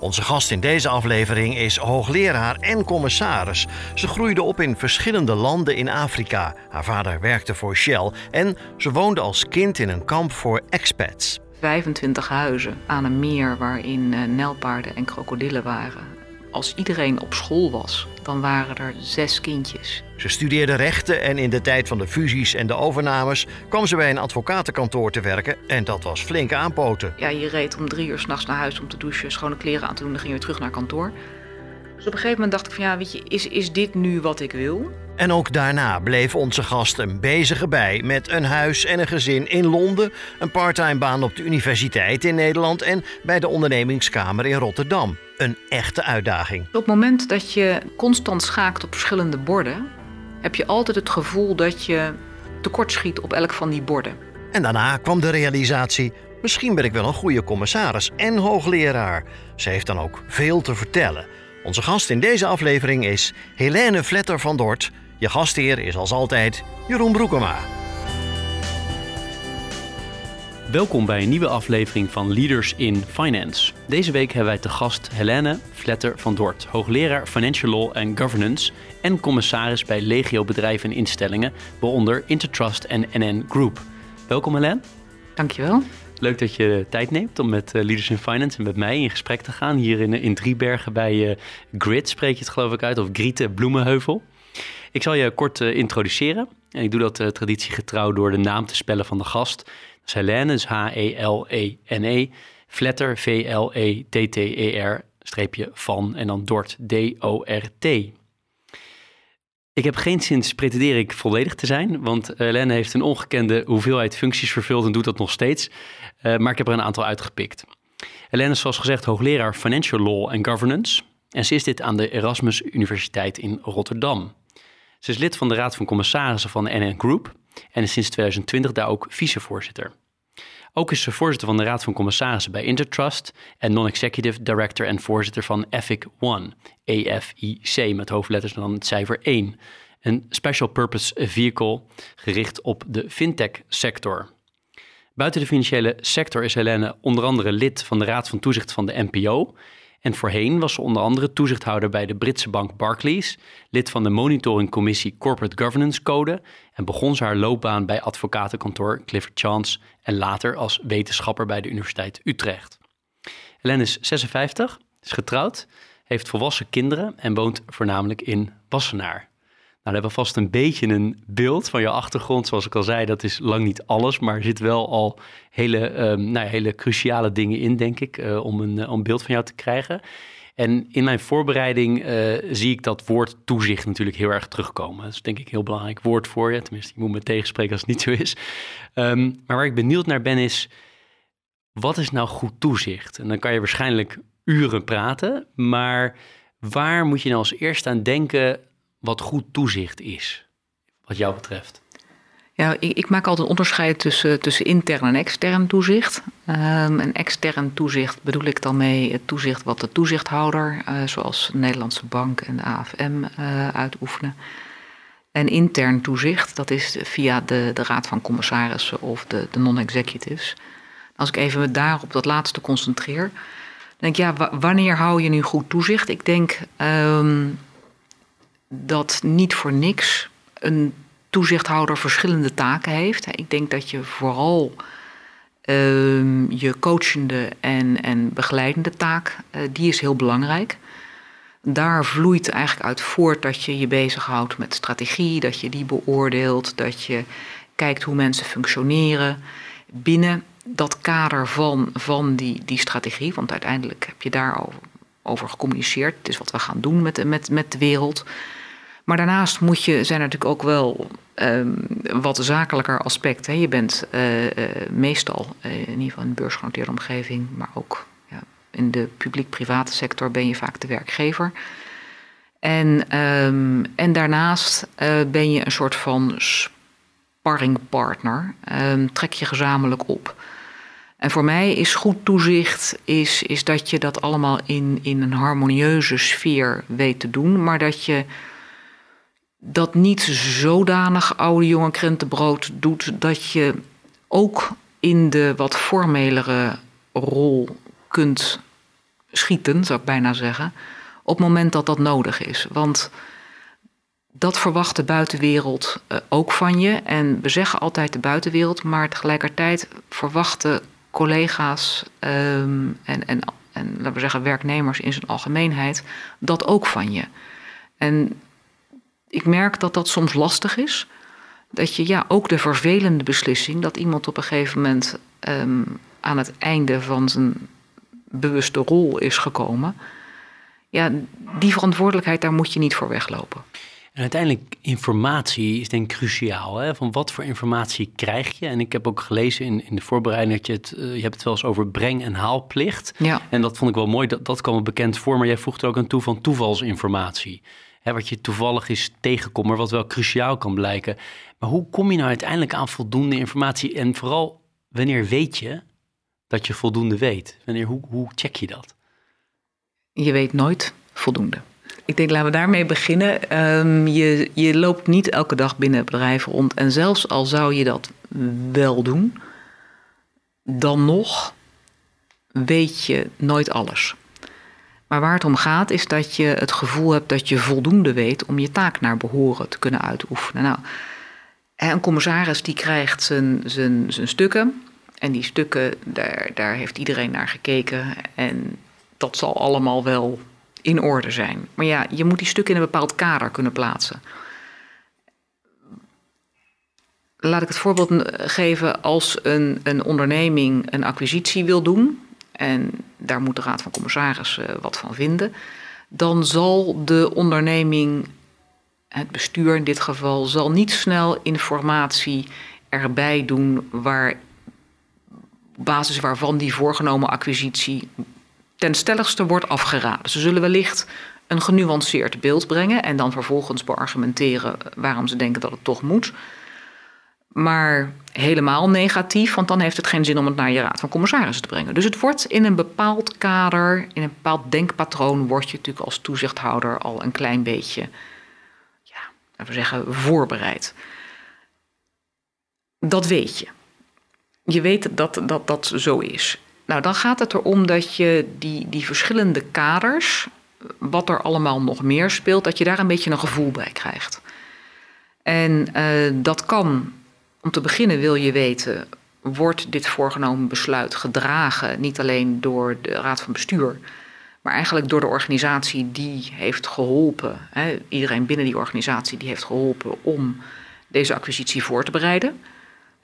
Onze gast in deze aflevering is hoogleraar en commissaris. Ze groeide op in verschillende landen in Afrika. Haar vader werkte voor Shell en ze woonde als kind in een kamp voor expats. 25 huizen aan een meer waarin uh, nijlpaarden en krokodillen waren. Als iedereen op school was, dan waren er zes kindjes. Ze studeerde rechten en in de tijd van de fusies en de overnames kwam ze bij een advocatenkantoor te werken en dat was flink aanpoten. Ja, je reed om drie uur s'nachts naar huis om te douchen, schone kleren aan te doen, dan ging je weer terug naar kantoor. Dus op een gegeven moment dacht ik van ja, weet je, is, is dit nu wat ik wil? En ook daarna bleef onze gast een bezige bij met een huis en een gezin in Londen, een parttime baan op de universiteit in Nederland en bij de ondernemingskamer in Rotterdam. Een echte uitdaging. Op het moment dat je constant schaakt op verschillende borden, heb je altijd het gevoel dat je tekortschiet op elk van die borden. En daarna kwam de realisatie: misschien ben ik wel een goede commissaris en hoogleraar. Ze heeft dan ook veel te vertellen. Onze gast in deze aflevering is Helene Vletter van Dort. Je gastheer is als altijd Jeroen Broekema. Welkom bij een nieuwe aflevering van Leaders in Finance. Deze week hebben wij te gast Helene Vletter van Dort, hoogleraar Financial Law and Governance en commissaris bij Legio Bedrijven en Instellingen, waaronder Intertrust en NN Group. Welkom Helene. Dankjewel. Leuk dat je tijd neemt om met eh, Leaders in Finance en met mij in gesprek te gaan. Hier in, in Driebergen bij uh, Grid spreek je het geloof ik uit, of Grieten Bloemenheuvel. Ik zal je kort uh, introduceren. En ik doe dat uh, traditiegetrouw door de naam te spellen van de gast. Dat is Helene, dus H-E-L-E-N-E. -E. Vletter, V-L-E-T-T-E-R, streepje van en dan Dort, D-O-R-T. Ik heb geen zins pretendeer ik volledig te zijn, want Helene heeft een ongekende hoeveelheid functies vervuld en doet dat nog steeds. Uh, maar ik heb er een aantal uitgepikt. Helene is zoals gezegd hoogleraar Financial Law and Governance en ze is dit aan de Erasmus Universiteit in Rotterdam. Ze is lid van de Raad van Commissarissen van de NN Group en is sinds 2020 daar ook vicevoorzitter. Ook is ze voorzitter van de Raad van Commissarissen bij Intertrust en non-executive director en voorzitter van EFIC One, EFIC met hoofdletters dan het cijfer 1. Een special purpose vehicle gericht op de fintech sector. Buiten de financiële sector is Helene onder andere lid van de Raad van Toezicht van de NPO en voorheen was ze onder andere toezichthouder bij de Britse bank Barclays, lid van de monitoringcommissie Corporate Governance Code en begon ze haar loopbaan bij advocatenkantoor Clifford Chance en later als wetenschapper bij de Universiteit Utrecht. Helene is 56, is getrouwd, heeft volwassen kinderen en woont voornamelijk in Wassenaar. Nou, dan hebben we vast een beetje een beeld van je achtergrond. Zoals ik al zei, dat is lang niet alles, maar er zit wel al hele, um, nou ja, hele cruciale dingen in, denk ik, om, een, uh, om een beeld van jou te krijgen. En in mijn voorbereiding uh, zie ik dat woord toezicht natuurlijk heel erg terugkomen. Dat is denk ik een heel belangrijk woord voor je. Tenminste, je moet me tegenspreken als het niet zo is. Um, maar waar ik benieuwd naar ben is, wat is nou goed toezicht? En dan kan je waarschijnlijk uren praten, maar waar moet je nou als eerste aan denken wat goed toezicht is, wat jou betreft? Ja, ik, ik maak altijd een onderscheid tussen, tussen intern en extern toezicht. Um, en extern toezicht bedoel ik dan mee het toezicht wat de toezichthouder, uh, zoals de Nederlandse Bank en de AFM, uh, uitoefenen. En intern toezicht, dat is via de, de Raad van Commissarissen of de, de non-executives. Als ik even me daarop dat laatste concentreer, denk ik, ja, wanneer hou je nu goed toezicht? Ik denk um, dat niet voor niks een toezichthouder verschillende taken heeft. Ik denk dat je vooral uh, je coachende en, en begeleidende taak, uh, die is heel belangrijk. Daar vloeit eigenlijk uit voort dat je je bezighoudt met strategie, dat je die beoordeelt, dat je kijkt hoe mensen functioneren binnen dat kader van, van die, die strategie. Want uiteindelijk heb je daarover over gecommuniceerd. Het is wat we gaan doen met, met, met de wereld. Maar daarnaast moet je, zijn er natuurlijk ook wel um, wat zakelijker aspecten. Je bent uh, uh, meestal, uh, in ieder geval een beursgenoteerde omgeving, maar ook ja, in de publiek-private sector ben je vaak de werkgever. En, ehm, en daarnaast eh, ben je een soort van sparringpartner. Um, trek je gezamenlijk op. En voor mij is goed toezicht is, is dat je dat allemaal in, in een harmonieuze sfeer weet te doen, maar dat je dat niet zodanig oude jonge krentenbrood doet dat je ook in de wat formelere rol kunt schieten, zou ik bijna zeggen, op het moment dat dat nodig is. Want dat verwacht de buitenwereld eh, ook van je. En we zeggen altijd de buitenwereld, maar tegelijkertijd verwachten collega's ehm, en, en, en laten we zeggen werknemers in zijn algemeenheid dat ook van je. En ik merk dat dat soms lastig is. Dat je ja, ook de vervelende beslissing dat iemand op een gegeven moment ehm, aan het einde van zijn bewuste rol is gekomen. Ja, die verantwoordelijkheid, daar moet je niet voor weglopen. En uiteindelijk, informatie is denk ik cruciaal. Hè? Van wat voor informatie krijg je? En ik heb ook gelezen in, in de voorbereiding dat je het, uh, je hebt het wel eens over breng- en haalplicht. Ja. En dat vond ik wel mooi, dat, dat kwam me bekend voor. Maar jij voegt er ook aan toe van toevalsinformatie. Hè, wat je toevallig is tegenkomt, maar wat wel cruciaal kan blijken. Maar hoe kom je nou uiteindelijk aan voldoende informatie? En vooral, wanneer weet je dat je voldoende weet? Wanneer, hoe, hoe check je dat? Je weet nooit voldoende. Ik denk, laten we daarmee beginnen. Um, je, je loopt niet elke dag binnen het bedrijf rond. En zelfs al zou je dat wel doen, dan nog weet je nooit alles. Maar waar het om gaat is dat je het gevoel hebt dat je voldoende weet om je taak naar behoren te kunnen uitoefenen. Nou, een commissaris die krijgt zijn, zijn, zijn stukken. En die stukken, daar, daar heeft iedereen naar gekeken. En dat zal allemaal wel in orde zijn. Maar ja, je moet die stukken in een bepaald kader kunnen plaatsen. Laat ik het voorbeeld geven als een, een onderneming een acquisitie wil doen. En daar moet de Raad van Commissarissen wat van vinden. Dan zal de onderneming, het bestuur in dit geval, zal niet snel informatie erbij doen waar basis waarvan die voorgenomen acquisitie ten stelligste wordt afgeraden. Ze zullen wellicht een genuanceerd beeld brengen en dan vervolgens beargumenteren waarom ze denken dat het toch moet. Maar helemaal negatief, want dan heeft het geen zin om het naar je raad van commissarissen te brengen. Dus het wordt in een bepaald kader, in een bepaald denkpatroon, word je natuurlijk als toezichthouder al een klein beetje, ja, we zeggen, voorbereid. Dat weet je. Je weet dat dat, dat zo is. Nou, dan gaat het erom dat je die, die verschillende kaders, wat er allemaal nog meer speelt, dat je daar een beetje een gevoel bij krijgt. En uh, dat kan, om te beginnen wil je weten, wordt dit voorgenomen besluit gedragen niet alleen door de raad van bestuur, maar eigenlijk door de organisatie die heeft geholpen, hè, iedereen binnen die organisatie die heeft geholpen om deze acquisitie voor te bereiden.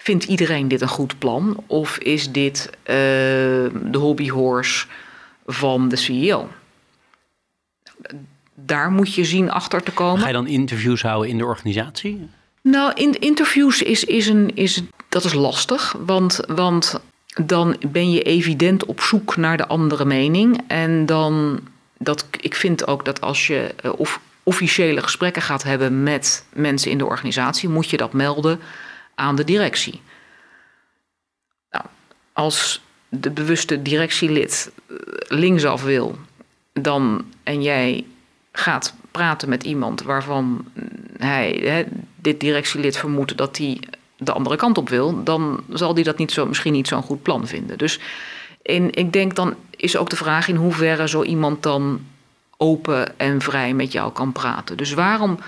Vindt iedereen dit een goed plan? Of is dit uh, de hobbyhorse van de CEO? Daar moet je zien achter te komen. Ga je dan interviews houden in de organisatie? Nou, in interviews is, is, een, is dat is lastig. Want, want dan ben je evident op zoek naar de andere mening. En dan, dat, ik vind ook dat als je uh, of, officiële gesprekken gaat hebben met mensen in de organisatie, moet je dat melden aan de directie. Nou, als de bewuste directielid linksaf wil, dan en jij gaat praten met iemand waarvan hij, hè, dit directielid vermoedt dat hij de andere kant op wil, dan zal die dat niet zo, misschien niet zo'n goed plan vinden. Dus in, ik denk dan is ook de vraag in hoeverre zo iemand dan open en vrij met jou kan praten. Dus waarom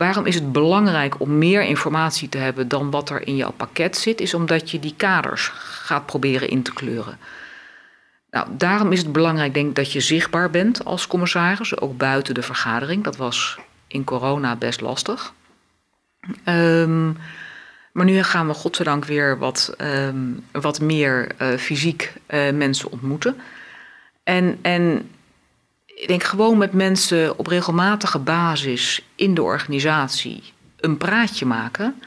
Waarom is het belangrijk om meer informatie te hebben dan wat er in jouw pakket zit? Is omdat je die kaders gaat proberen in te kleuren. Nou, daarom is het belangrijk, denk ik, dat je zichtbaar bent als commissaris, ook buiten de vergadering. Dat was in corona best lastig. Um, maar nu gaan we godzijdank weer wat, um, wat meer uh, fysiek uh, mensen ontmoeten. En, en ik denk gewoon met mensen op regelmatige basis in de organisatie een praatje maken.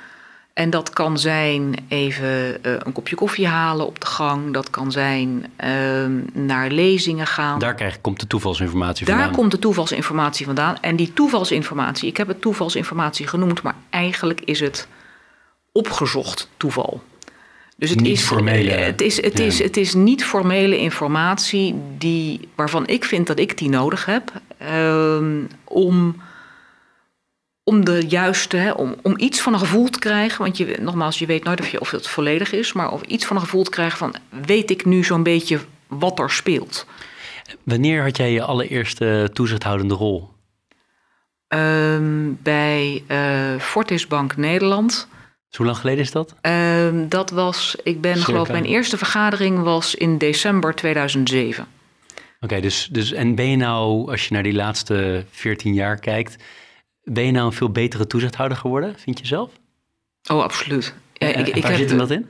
En dat kan zijn even eh, een kopje koffie halen op de gang. Dat kan zijn ehm, naar lezingen gaan. Daar krijg, komt de toevalsinformatie Daar vandaan. komt de toevalsinformatie vandaan. En die toevalsinformatie, ik heb het toevalsinformatie genoemd, maar eigenlijk is het opgezocht toeval. Dus het Niet is, formele- het is, het, ja. is, het is niet formele informatie die, waarvan ik vind dat ik die nodig heb ehm, om, om de juiste, hè, om, om iets van een gevoel te krijgen. Want je, nogmaals, je weet nooit of, je, of het volledig is, maar of iets van een gevoel te krijgen van weet ik nu zo'n beetje wat er speelt. Wanneer had jij je allereerste toezichthoudende rol? Ehm, bij eh Fortis Bank Nederland. Dus hoe lang geleden is dat? Ehm, dat was, ik ben Circa. geloof mijn eerste vergadering was in december 2007. Oké, dus, dus en ben je nou, als je naar die laatste 14 jaar kijkt, ben je nou een veel betere toezichthouder geworden, vind je zelf? Oh, absoluut. Ja, En- en waar zit hem dat in?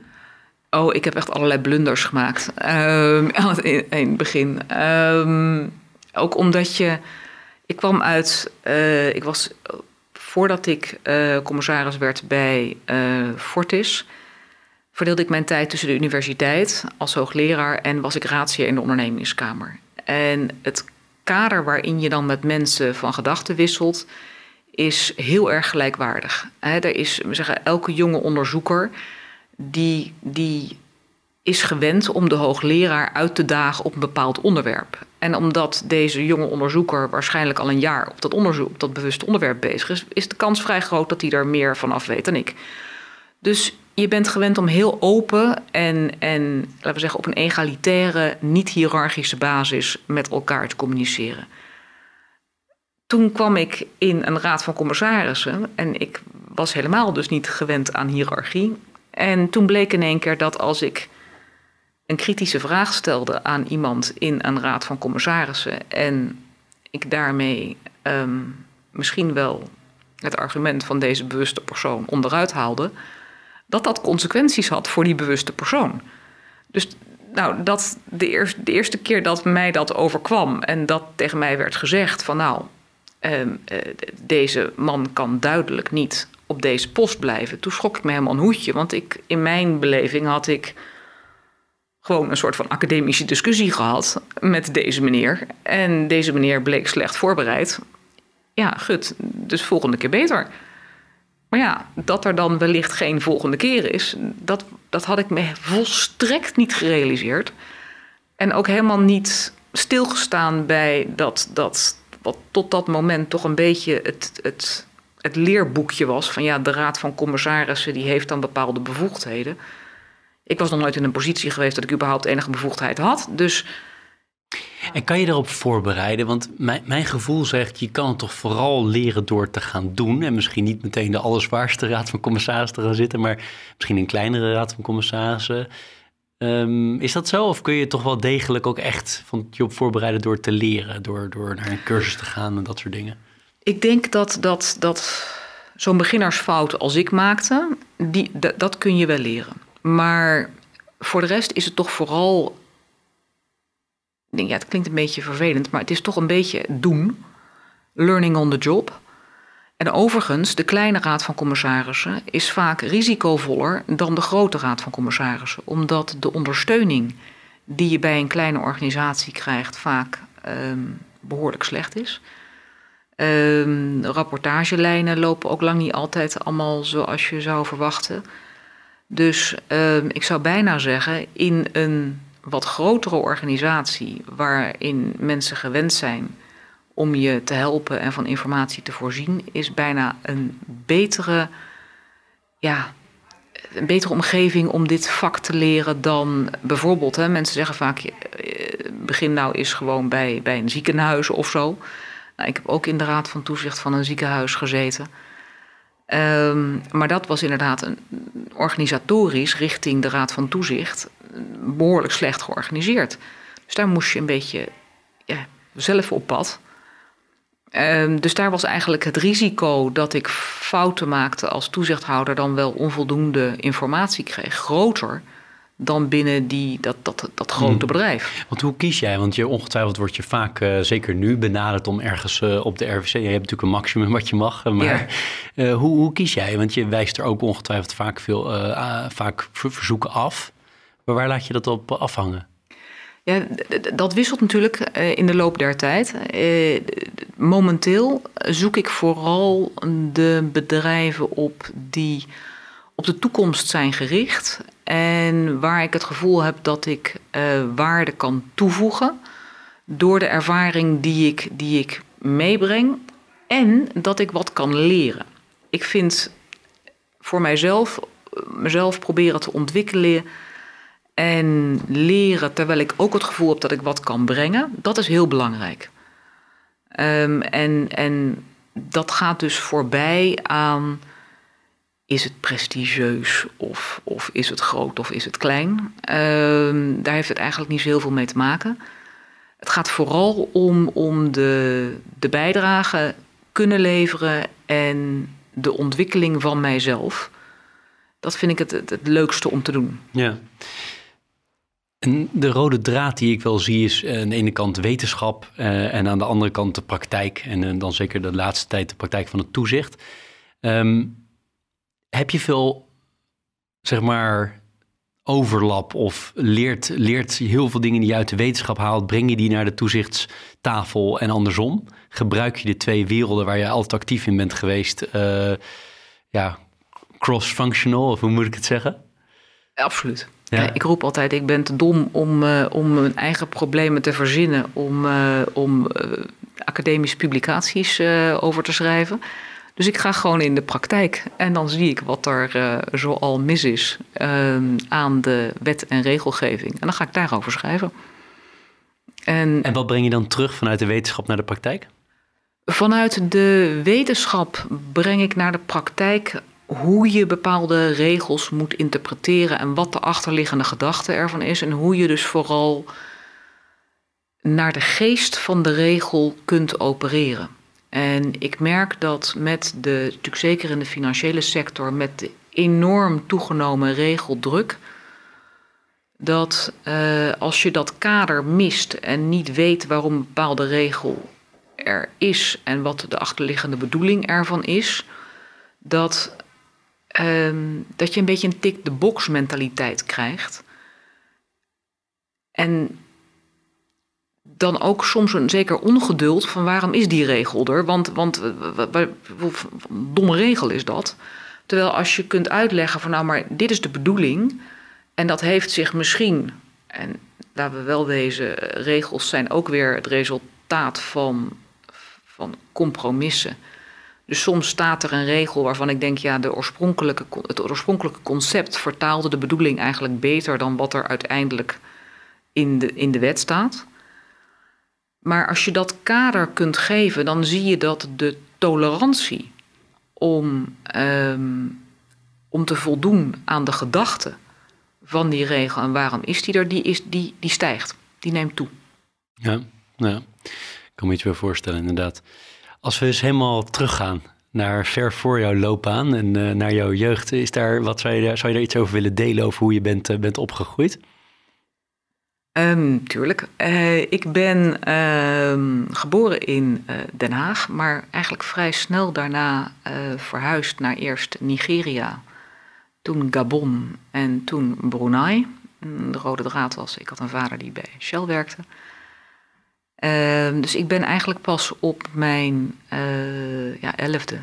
Oh, ik heb echt allerlei blunders gemaakt Ehm, aan het- in, in het begin. Ehm, ook omdat je... Ik kwam uit... eh, ik was... Voordat ik eh, commissaris werd bij eh, Fortis... verdeelde ik mijn tijd tussen de universiteit als hoogleraar... en was ik raadsheer in de ondernemingskamer. En het kader waarin je dan met mensen van gedachten wisselt... is heel erg gelijkwaardig. Hè, er is, we zeggen, elke jonge onderzoeker die, die is gewend om de hoogleraar uit te dagen op een bepaald onderwerp. En omdat deze jonge onderzoeker waarschijnlijk al een jaar op dat, onderzoek, op dat bewuste onderwerp bezig is, is de kans vrij groot dat hij er meer van af weet dan ik. Dus je bent gewend om heel open en, en laten we zeggen, op een egalitaire, niet-hierarchische basis met elkaar te communiceren. Toen kwam ik in een raad van commissarissen en ik was helemaal dus niet gewend aan hiërarchie. En toen bleek in één keer dat als ik een kritische vraag stelde aan iemand in een raad van commissarissen en ik daarmee ehm, misschien wel het argument van deze bewuste persoon onderuit haalde, dat dat consequenties had voor die bewuste persoon. Dus nou, dat de, eerste, de eerste keer dat mij dat overkwam en dat tegen mij werd gezegd van nou, ehm, eh, deze man kan duidelijk niet op deze post blijven. Toen schrok ik me helemaal een hoedje, want ik, in mijn beleving had ik gewoon een soort van academische discussie gehad met deze meneer. En deze meneer bleek slecht voorbereid. Ja, gut, dus volgende keer beter. Maar ja, dat er dan wellicht geen volgende keer is, dat, dat had ik me volstrekt niet gerealiseerd. En ook helemaal niet stilgestaan bij dat, dat wat tot dat moment toch een beetje het, het, het leerboekje was. Van ja, de Raad van Commissarissen die heeft dan bepaalde bevoegdheden. Ik was nog nooit in een positie geweest dat ik überhaupt enige bevoegdheid had. Dus En kan je daarop voorbereiden? Want mijn, mijn gevoel zegt, je kan het toch vooral leren door te gaan doen. En misschien niet meteen de allerzwaarste raad van commissarissen te gaan zitten, maar misschien een kleinere raad van commissarissen. Ehm, is dat zo? Of kun je toch wel degelijk ook echt van je op voorbereiden door te leren, door, door naar een cursus te gaan en dat soort dingen? ik denk dat, dat, dat zo'n beginnersfout als ik maakte, die, dat, dat kun je wel leren. Maar voor de rest is het toch vooral. Ja, het klinkt een beetje vervelend, maar het is toch een beetje doen. Learning on the job. En overigens, de kleine raad van commissarissen is vaak risicovoller dan de grote raad van commissarissen. Omdat de ondersteuning die je bij een kleine organisatie krijgt vaak ehm, behoorlijk slecht is. Ehm, rapportagelijnen lopen ook lang niet altijd allemaal zoals je zou verwachten. Dus ehm, ik zou bijna zeggen, in een wat grotere organisatie waarin mensen gewend zijn om je te helpen en van informatie te voorzien, is bijna een betere, ja, een betere omgeving om dit vak te leren dan bijvoorbeeld, hè, mensen zeggen vaak, eh, begin nou eens gewoon bij, bij een ziekenhuis of zo. Nou, ik heb ook in de raad van toezicht van een ziekenhuis gezeten. Ehm, maar dat was inderdaad een, organisatorisch richting de raad van toezicht behoorlijk slecht georganiseerd. Dus daar moest je een beetje ja, zelf op pad. Ehm, dus daar was eigenlijk het risico dat ik fouten maakte als toezichthouder dan wel onvoldoende informatie kreeg groter dan binnen die, dat, dat, dat grote Hmm. bedrijf. Want hoe kies jij? Want je, ongetwijfeld word je vaak, eh, zeker nu, benaderd om ergens eh, op de RVC. Je hebt natuurlijk een maximum wat je mag. eh, Maar Ja. hoe, hoe kies jij? Want je wijst er ook ongetwijfeld vaak veel vaak ver- verzoeken af. Maar waar laat je dat op afhangen? Ja, dat wisselt natuurlijk in de loop der tijd. Momenteel zoek ik vooral de bedrijven op die op de toekomst zijn gericht. En waar ik het gevoel heb dat ik eh, waarde kan toevoegen. Door de ervaring die ik, die ik meebreng. En dat ik wat kan leren. Ik vind voor mijzelf, mezelf proberen te ontwikkelen en leren terwijl ik ook het gevoel heb dat ik wat kan brengen, dat is heel belangrijk. Ehm, en, en dat gaat dus voorbij aan is het prestigieus of, of is het groot of is het klein. Ehm, daar heeft het eigenlijk niet zo heel veel mee te maken. Het gaat vooral om, om de, de bijdrage kunnen leveren en de ontwikkeling van mijzelf. Dat vind ik het, het, leukste om te doen. Ja. En de rode draad die ik wel zie is eh, aan de ene kant wetenschap eh, en aan de andere kant de praktijk. En eh, dan zeker de laatste tijd de praktijk van het toezicht. Ehm, heb je veel, zeg maar, overlap of leert, leert heel veel dingen die je uit de wetenschap haalt, breng je die naar de toezichtstafel en andersom? Gebruik je de twee werelden waar je altijd actief in bent geweest, eh, ja, cross-functional, of hoe moet ik het zeggen? Absoluut. Ja. Ik roep altijd, ik ben te dom om, eh, om mijn eigen problemen te verzinnen, om, eh, om academische publicaties over te schrijven. Dus ik ga gewoon in de praktijk en dan zie ik wat er eh, zoal mis is eh, aan de wet en regelgeving. En dan ga ik daarover schrijven. En En wat breng je dan terug vanuit de wetenschap naar de praktijk? Vanuit de wetenschap breng ik naar de praktijk hoe je bepaalde regels moet interpreteren en wat de achterliggende gedachte ervan is. En hoe je dus vooral naar de geest van de regel kunt opereren. En ik merk dat met de, natuurlijk zeker in de financiële sector, met de enorm toegenomen regeldruk, dat eh, als je dat kader mist en niet weet waarom een bepaalde regel er is en wat de achterliggende bedoeling ervan is, dat, ehm, dat je een beetje een tik-de-box mentaliteit krijgt. En dan ook soms een zeker ongeduld van waarom is die regel er? Want, want eh, wa- wa- wa- een domme regel is dat. Terwijl als je kunt uitleggen van nou maar dit is de bedoeling en dat heeft zich misschien, en laten we wel eh, regels zijn ook weer het resultaat van, van compromissen. Dus soms staat er een regel waarvan ik denk, ja, de oorspronkelijke, het oorspronkelijke concept vertaalde de bedoeling eigenlijk beter dan wat er uiteindelijk in de, in de wet staat. Maar als je dat kader kunt geven, dan zie je dat de tolerantie om, ehm, om te voldoen aan de gedachte van die regel en waarom is die er, die, is, die, die stijgt. Die neemt toe. Ja, ja. ik kan me iets bij voorstellen, inderdaad. Als we eens helemaal teruggaan naar ver voor jouw loopbaan en eh, naar jouw jeugd, is daar, wat zou je, daar, zou je daar iets over willen delen over hoe je bent, eh, bent opgegroeid? Ehm, tuurlijk. Eh, ik ben ehm, geboren in eh, Den Haag, maar eigenlijk vrij snel daarna eh, verhuisd naar eerst Nigeria, toen Gabon en toen Brunei. Mm, De rode draad was, ik had een vader die bij Shell werkte. Ehm, dus ik ben eigenlijk pas op mijn ja, elfde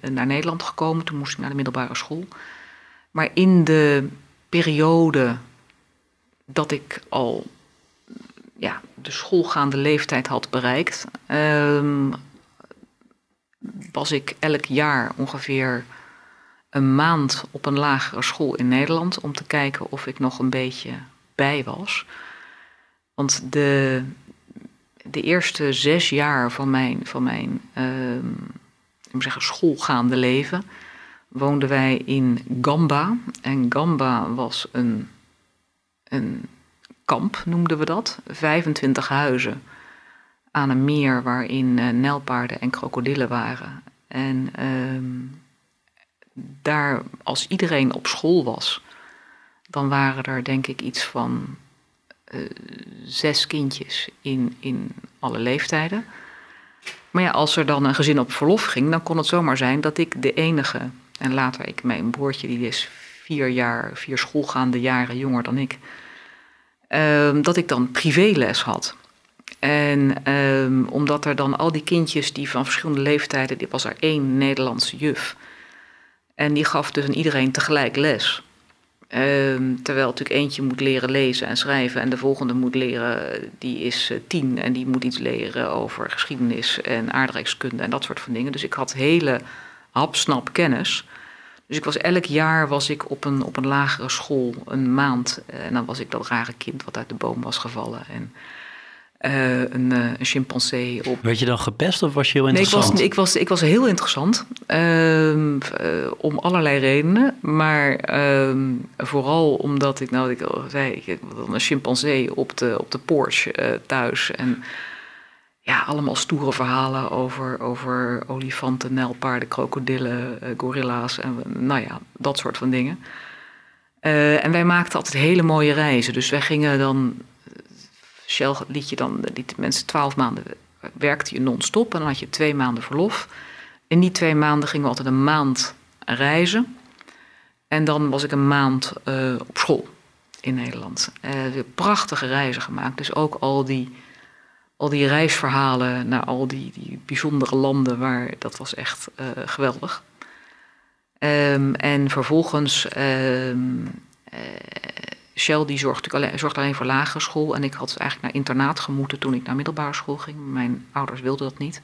naar Nederland gekomen. Toen moest ik naar de middelbare school. Maar in de periode dat ik al ja, de schoolgaande leeftijd had bereikt, ehm, was ik elk jaar ongeveer een maand op een lagere school in Nederland om te kijken of ik nog een beetje bij was. Want de, de eerste zes jaar van mijn, van mijn ehm, zeggen, schoolgaande leven woonden wij in Gamba. En Gamba was een een kamp, noemden we dat. 25 huizen aan een meer waarin uh, nijlpaarden en krokodillen waren. En uh, daar, als iedereen op school was, dan waren er denk ik iets van uh, zes kindjes in, in alle leeftijden. Maar ja, als er dan een gezin op verlof ging, dan kon het zomaar zijn dat ik de enige, en later ik, mijn broertje, die is vier jaar, vier schoolgaande jaren jonger dan ik, uh, dat ik dan privéles had. En um, omdat er dan al die kindjes die van verschillende leeftijden, dit was er één Nederlandse juf. En die gaf dus aan iedereen tegelijk les. Um, terwijl natuurlijk eentje moet leren lezen en schrijven en de volgende moet leren, die is uh, tien en die moet iets leren over geschiedenis en aardrijkskunde en dat soort van dingen. Dus ik had hele hapsnap kennis. Dus ik was elk jaar was ik op een, op een lagere school een maand en dan was ik dat rare kind wat uit de boom was gevallen. En uh, een, uh, een, chimpansee op. Werd je dan gepest of was je heel interessant? Nee, ik was, ik was, ik was heel interessant. Uh, om allerlei redenen. Maar ehm, vooral omdat ik, nou, ik al zei, ik een chimpansee op de, op de Porsche eh, thuis. En ja, allemaal stoere verhalen over, over olifanten, nijlpaarden, krokodillen, gorilla's. En nou ja, dat soort van dingen. en wij maakten altijd hele mooie reizen. Dus wij gingen dan Shell liet je dan, liet mensen twaalf maanden werkte je non-stop en dan had je twee maanden verlof. In die twee maanden gingen we altijd een maand reizen. En dan was ik een maand op school in Nederland. Uh, prachtige reizen gemaakt. Dus ook al die, al die reisverhalen naar al die, die bijzondere landen, waar, dat was echt uh, geweldig. Um, en vervolgens um, Shell die zorgt, alleen, zorgt alleen voor lagere school. En ik had eigenlijk naar internaat gemoeten toen ik naar middelbare school ging. Mijn ouders wilden dat niet.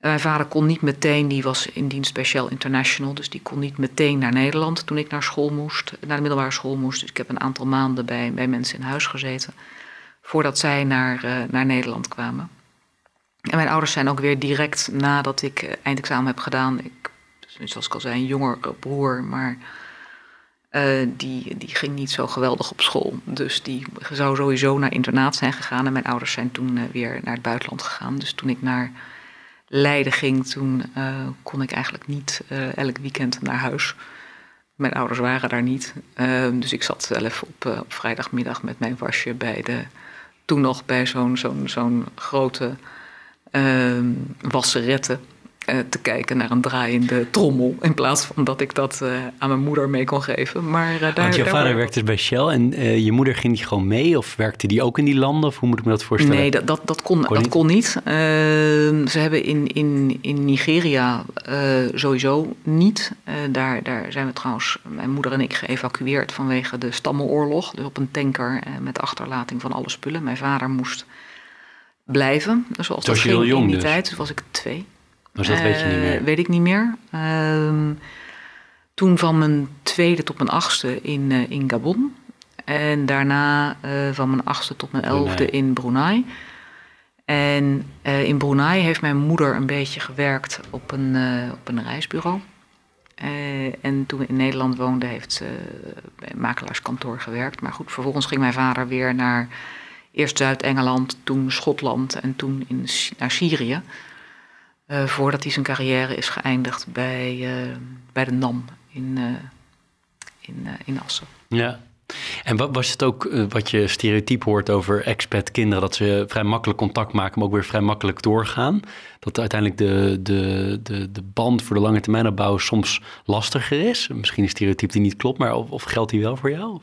Mijn vader kon niet meteen, die was in dienst bij Shell International, dus die kon niet meteen naar Nederland toen ik naar school moest, naar de middelbare school moest. Dus ik heb een aantal maanden bij, bij mensen in huis gezeten, voordat zij naar, uh, naar Nederland kwamen. En mijn ouders zijn ook weer direct nadat ik eh, eindexamen heb gedaan, ik, dus zoals ik al zei, een jonger broer, maar die, die ging niet zo geweldig op school. Dus die zou sowieso naar internaat zijn gegaan. En mijn ouders zijn toen weer naar het buitenland gegaan. Dus toen ik naar Leiden ging, toen kon ik eigenlijk niet elk weekend naar huis. Mijn ouders waren daar niet. Ehm, dus ik zat zelf op, op, vrijdagmiddag met mijn wasje bij de. Toen nog bij zo'n zo'n zo'n grote ehm, wasserette. uh, te kijken naar een draaiende trommel. In plaats van dat ik dat uh, aan mijn moeder mee kon geven. Maar, uh, daar, Want jouw vader werkte dus bij Shell en je moeder ging die gewoon mee? Of werkte die ook in die landen? Of hoe moet ik me dat voorstellen? Nee, dat, dat, dat kon, kon, dat niet. kon niet. Ehm, ze hebben in, in, in Nigeria sowieso niet. daar, daar zijn we trouwens, mijn moeder en ik, geëvacueerd vanwege de stammenoorlog. Dus op een tanker met achterlating van alle spullen. Mijn vader moest blijven. Zoals dat ging in die dus. tijd. Toen was ik twee. Dus dat weet je niet meer? Weet ik niet meer. Uh, toen van mijn tweede tot mijn achtste in, uh, in Gabon. En daarna uh, van mijn achtste tot mijn elfde Brunei. in Brunei. En in Brunei heeft mijn moeder een beetje gewerkt op een, op een reisbureau. en toen we in Nederland woonden, heeft ze bij een makelaarskantoor gewerkt. Maar goed, vervolgens ging mijn vader weer naar eerst Zuid-Engeland, toen Schotland en toen in, naar Syrië. Uh, voordat hij zijn carrière is geëindigd bij, uh, bij de NAM in, uh, in, in Assen. Ja. En wat was het ook wat je stereotyp hoort over expat kinderen, dat ze vrij makkelijk contact maken, maar ook weer vrij makkelijk doorgaan? Dat uiteindelijk de, de, de, de band voor de lange termijn opbouw soms lastiger is? Misschien een stereotype die niet klopt, maar of, of geldt die wel voor jou?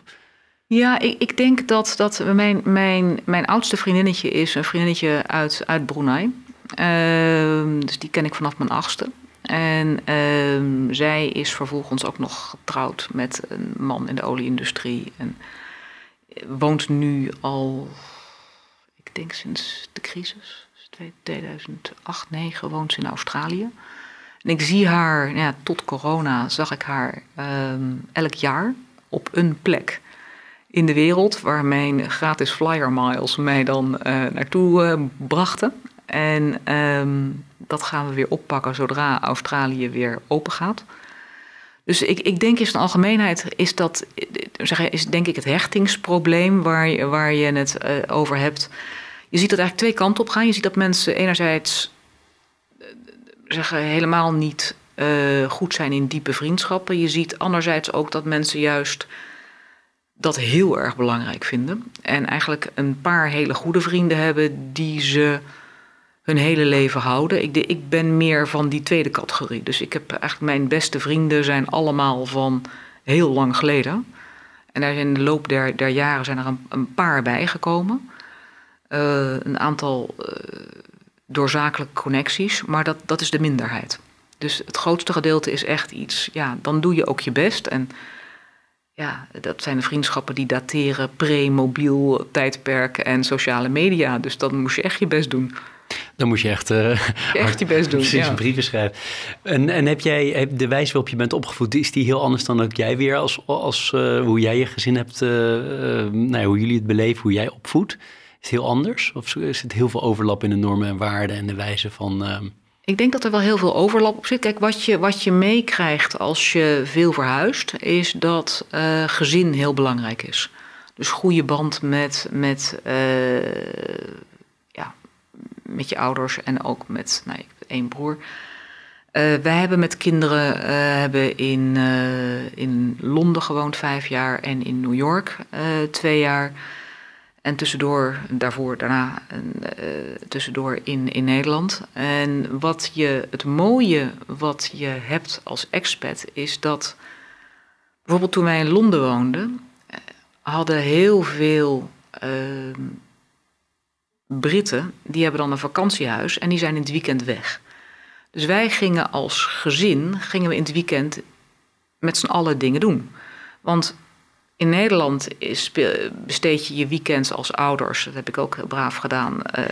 Ja, ik, ik denk dat, dat mijn, mijn, mijn oudste vriendinnetje is een vriendinnetje uit, uit Brunei. Uh, dus die ken ik vanaf mijn achtste. En uh, zij is vervolgens ook nog getrouwd met een man in de olieindustrie. En woont nu al, ik denk sinds de crisis, 2008, 2009, woont ze in Australië. En ik zie haar, ja, tot corona zag ik haar um, elk jaar op een plek in de wereld waar mijn gratis flyer miles mij dan uh, naartoe uh, brachten. En um, dat gaan we weer oppakken zodra Australië weer open gaat. Dus ik, ik denk in zijn algemeenheid is dat zeg, is denk ik het hechtingsprobleem waar je, waar je het uh, over hebt. Je ziet dat eigenlijk twee kanten op gaan. Je ziet dat mensen enerzijds zeggen, helemaal niet uh, goed zijn in diepe vriendschappen. Je ziet anderzijds ook dat mensen juist dat heel erg belangrijk vinden. En eigenlijk een paar hele goede vrienden hebben die ze hun hele leven houden. Ik, ik ben meer van die tweede categorie. Dus ik heb eigenlijk mijn beste vrienden zijn allemaal van heel lang geleden. En daar in de loop der, jaren zijn er een, paar bijgekomen. Uh, een aantal uh, doorzakelijke connecties, maar dat, dat is de minderheid. Dus het grootste gedeelte is echt iets, ja, dan doe je ook je best. En ja, dat zijn de vriendschappen die dateren pre-mobiel tijdperk en sociale media. Dus dan moest je echt je best doen. Dan moet je echt, uh, echt je best doen. Precies, ja. brieven schrijven. En, en heb jij de wijze waarop je bent opgevoed, is die heel anders dan ook jij weer als, als uh, hoe jij je gezin hebt, uh, nou, hoe jullie het beleven, hoe jij opvoedt? Is het heel anders? Of is het heel veel overlap in de normen en waarden en de wijze van. Ik denk dat er wel heel veel overlap op zit. Kijk, wat je, wat je meekrijgt als je veel verhuist, is dat gezin heel belangrijk is. Dus goede band met, met, met je ouders en ook met nou, één broer. Uh, wij hebben met kinderen hebben in, in Londen gewoond vijf jaar en in New York twee jaar. En tussendoor, daarvoor, daarna, tussendoor in, in Nederland. En wat je, het mooie wat je hebt als expat is dat, bijvoorbeeld toen wij in Londen woonden, eh, hadden heel veel uh, Britten, die hebben dan een vakantiehuis en die zijn in het weekend weg. Dus wij gingen als gezin, gingen we in het weekend met z'n allen dingen doen. Want in Nederland is, besteed je je weekends als ouders, dat heb ik ook heel braaf gedaan, uh,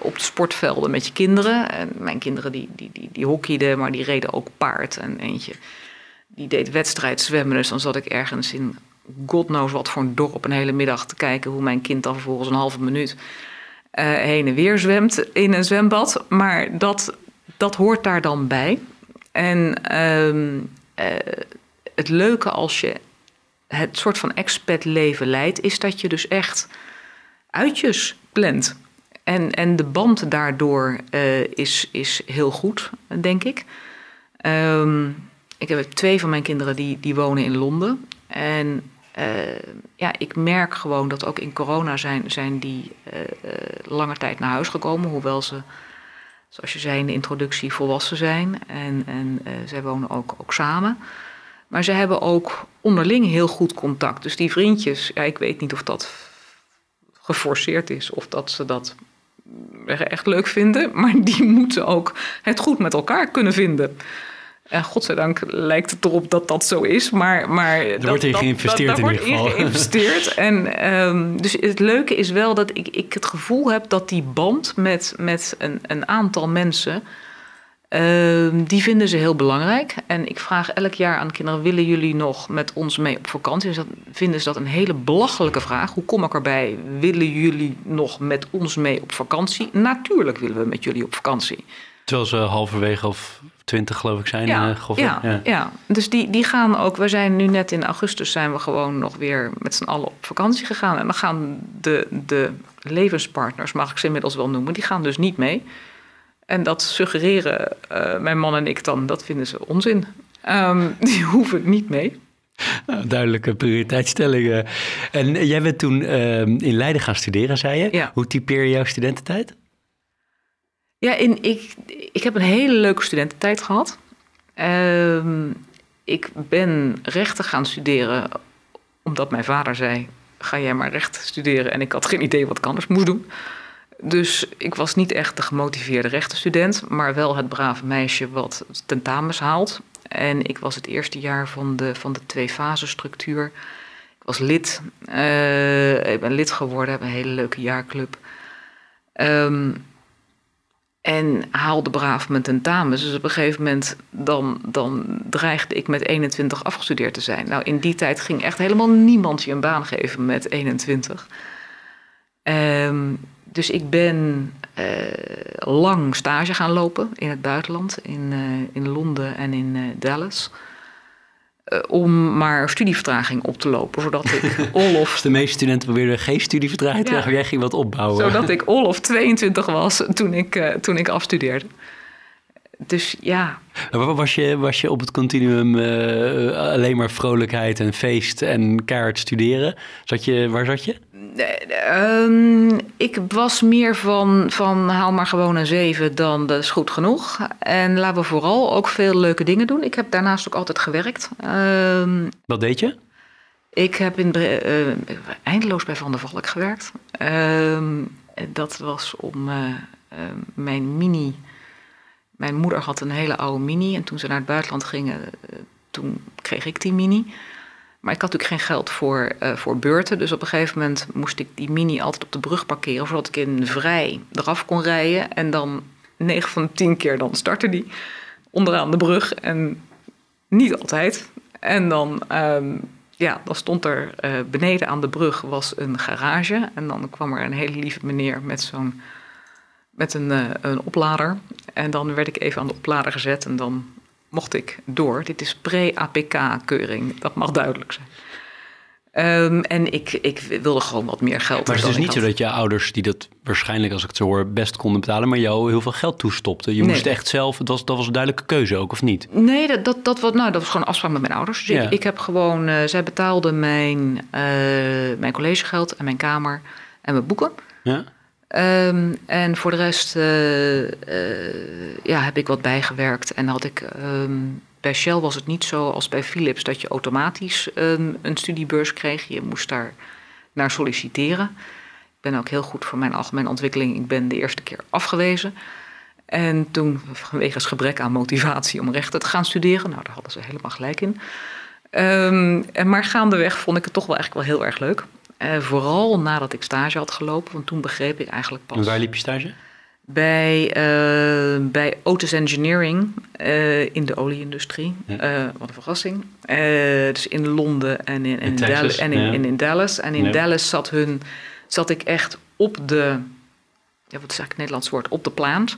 op de sportvelden met je kinderen. En mijn kinderen die, die, die, die hockeyden, maar die reden ook paard. En eentje die deed wedstrijd zwemmen, dus dan zat ik ergens in god knows wat voor een dorp een hele middag te kijken hoe mijn kind dan vervolgens een halve minuut heen en weer zwemt in een zwembad. Maar dat, dat hoort daar dan bij. En uh, het leuke als je het soort van expat leven leidt, is dat je dus echt uitjes plant. En, en de band daardoor uh, is, is heel goed, denk ik. Um, ik heb twee van mijn kinderen die, die wonen in Londen. En ja, ik merk gewoon dat ook in corona zijn, zijn die uh, lange tijd naar huis gekomen. Hoewel ze, zoals je zei in de introductie, volwassen zijn. En, en zij wonen ook, ook samen. Maar ze hebben ook onderling heel goed contact. Dus die vriendjes, ja, ik weet niet of dat geforceerd is of dat ze dat echt leuk vinden, maar die moeten ook het goed met elkaar kunnen vinden. En godzijdank lijkt het erop dat dat zo is, maar... maar er wordt in geïnvesteerd dat, in ieder geval. wordt geïnvesteerd. en, um, dus het leuke is wel dat ik, ik het gevoel heb dat die band met, met een, een aantal mensen uh, die vinden ze heel belangrijk. En ik vraag elk jaar aan kinderen: willen jullie nog met ons mee op vakantie? Dus dat, vinden ze dat een hele belachelijke vraag. Hoe kom ik erbij? Willen jullie nog met ons mee op vakantie? Natuurlijk willen we met jullie op vakantie. Terwijl ze halverwege of twintig geloof ik zijn. Ja, uh, ja, ja. ja, dus die, die gaan ook. We zijn nu net in augustus zijn we gewoon nog weer met z'n allen op vakantie gegaan. En dan gaan de, de levenspartners, mag ik ze inmiddels wel noemen, die gaan dus niet mee. En dat suggereren uh, mijn man en ik dan, dat vinden ze onzin. Um, die hoeven niet mee. Nou, duidelijke prioriteitsstellingen. En jij bent toen uh, in Leiden gaan studeren, zei je. Ja. Hoe typeer je jouw studententijd? Ja, ik, ik heb een hele leuke studententijd gehad. Uh, ik ben rechten gaan studeren omdat mijn vader zei... ga jij maar recht studeren. En ik had geen idee wat ik anders moest doen. Dus ik was niet echt de gemotiveerde rechtenstudent, maar wel het brave meisje wat tentamens haalt. En ik was het eerste jaar van de, van de twee-fase structuur. Ik was lid. Uh, ik ben lid geworden, heb een hele leuke jaarclub. Um, en haalde braaf mijn tentamens. Dus op een gegeven moment dan, dan dreigde ik met 21 afgestudeerd te zijn. Nou, in die tijd ging echt helemaal niemand je een baan geven met 21. Um, dus ik ben uh, lang stage gaan lopen in het buitenland, in, uh, in Londen en in uh, Dallas. Om maar studievertraging op te lopen, zodat ik Olof... Dus de meeste studenten probeerden geen studievertraging te krijgen, ja. jij ging wat opbouwen. Zodat ik Olof 22 was toen ik, toen ik afstudeerde. Dus ja. Was je, was je op het continuum uh, alleen maar vrolijkheid en feest en kaart studeren? Zat je, waar zat je? Um, ik was meer van, van haal maar gewoon een zeven dan dat is goed genoeg. En laten we vooral ook veel leuke dingen doen. Ik heb daarnaast ook altijd gewerkt. Um, Wat deed je? Ik heb in, uh, eindeloos bij Van der Valk gewerkt. Um, dat was om mijn mini mijn moeder had een hele oude mini en toen ze naar het buitenland gingen, eh, toen kreeg ik die mini. Maar ik had natuurlijk geen geld voor, uh, voor beurten. Dus op een gegeven moment moest ik die mini altijd op de brug parkeren, zodat ik in vrij eraf kon rijden. En dan 9 van de 10 keer dan startte die onderaan de brug. En niet altijd. En dan, um, ja, dan stond er uh, beneden aan de brug was een garage. En dan kwam er een hele lieve meneer met zo'n met een, een oplader. En dan werd ik even aan de oplader gezet en dan mocht ik door. Dit is pre-APK-keuring, dat mag duidelijk zijn. Um, en ik, ik wilde gewoon wat meer geld. Maar het is niet zo dat je ouders, die dat waarschijnlijk, als ik het zo hoor, best konden betalen, maar jou heel veel geld toestopten. Je moest echt zelf, het was, dat was een duidelijke keuze ook, of niet? Nee, dat, dat, dat, was, nou, dat was gewoon een afspraak met mijn ouders. Dus ik, ik, heb gewoon, uh, zij betaalden mijn, uh, mijn collegegeld en mijn kamer en mijn boeken. Ja. Um, en voor de rest uh, uh, ja, heb ik wat bijgewerkt. En had ik, um, bij Shell was het niet zo als bij Philips dat je automatisch um, een studiebeurs kreeg. Je moest daar naar solliciteren. Ik ben ook heel goed voor mijn algemene ontwikkeling. Ik ben de eerste keer afgewezen. En toen, vanwege gebrek aan motivatie om rechten te gaan studeren, nou daar hadden ze helemaal gelijk in. maar gaandeweg vond ik het toch wel eigenlijk wel heel erg leuk. Uh, vooral nadat ik stage had gelopen, want toen begreep ik eigenlijk pas. En waar liep je stage? Bij, uh, bij Otis Engineering uh, in de olieindustrie. Ja. wat een verrassing. dus in Londen en in, in, in Dallas. En in, ja. in, in, Dallas. En in ja. Dallas zat, hun, zat ik echt op de, ja, wat is eigenlijk het Nederlands woord, op de plant.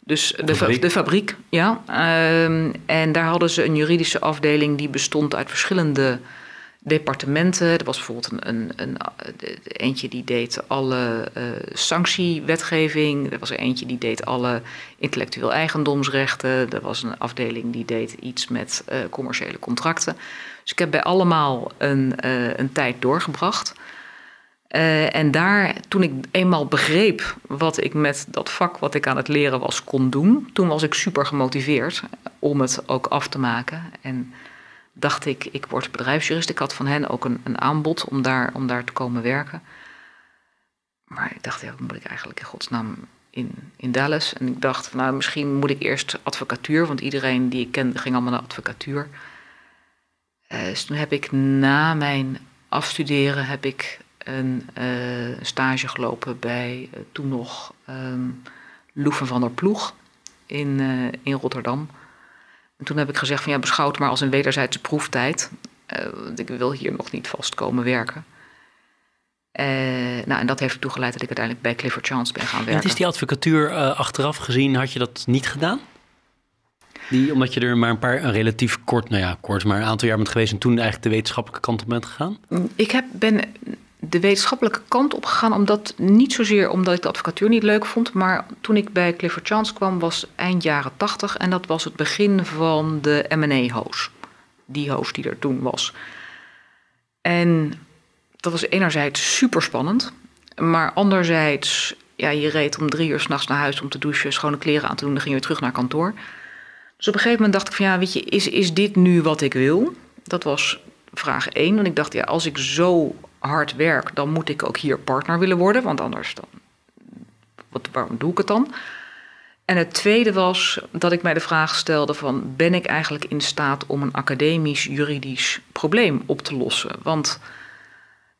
Dus de, fabriek. de fabriek, ja. Ehm, en daar hadden ze een juridische afdeling die bestond uit verschillende departementen. Er was bijvoorbeeld een, een, een, eentje die deed alle uh, sanctiewetgeving. Er was er eentje die deed alle intellectueel eigendomsrechten. Er was een afdeling die deed iets met uh, commerciële contracten. Dus ik heb bij allemaal een, een tijd doorgebracht. en daar, toen ik eenmaal begreep wat ik met dat vak wat ik aan het leren was kon doen, toen was ik super gemotiveerd om het ook af te maken. En dacht ik, ik word bedrijfsjurist. Ik had van hen ook een, een aanbod om daar, om daar te komen werken. Maar ik dacht, ja, moet ik eigenlijk in godsnaam in, in Dallas? En ik dacht, nou, misschien moet ik eerst advocatuur, want iedereen die ik kende ging allemaal naar advocatuur. Uh, dus toen heb ik na mijn afstuderen heb ik een uh, stage gelopen bij uh, toen nog um, Loeven van der Ploeg in, in Rotterdam. En toen heb ik gezegd van ja, beschouw het maar als een wederzijdse proeftijd. Uh, want ik wil hier nog niet vast komen werken. Uh, nou, en dat heeft ertoe geleid dat ik uiteindelijk bij Clifford Chance ben gaan werken. En is die advocatuur uh, achteraf gezien, had je dat niet gedaan? Die, omdat je er maar een paar, een relatief kort, nou ja, kort, maar een aantal jaar bent geweest en toen eigenlijk de wetenschappelijke kant op bent gegaan? Ik heb, ben de wetenschappelijke kant op gegaan, omdat niet zozeer omdat ik de advocatuur niet leuk vond, maar toen ik bij Clifford Chance kwam was eind jaren 80 en dat was het begin van de M&A-hoos. Die hoos die er toen was. En dat was enerzijds super spannend, maar anderzijds, ja, je reed om drie uur s'nachts naar huis om te douchen, schone kleren aan te doen, dan ging je weer terug naar kantoor. Dus op een gegeven moment dacht ik van ja, weet je, is, is dit nu wat ik wil? Dat was vraag één. En ik dacht, ja, als ik zo hard werk, dan moet ik ook hier partner willen worden, want anders dan, wat, waarom doe ik het dan? En het tweede was dat ik mij de vraag stelde van ben ik eigenlijk in staat om een academisch juridisch probleem op te lossen? Want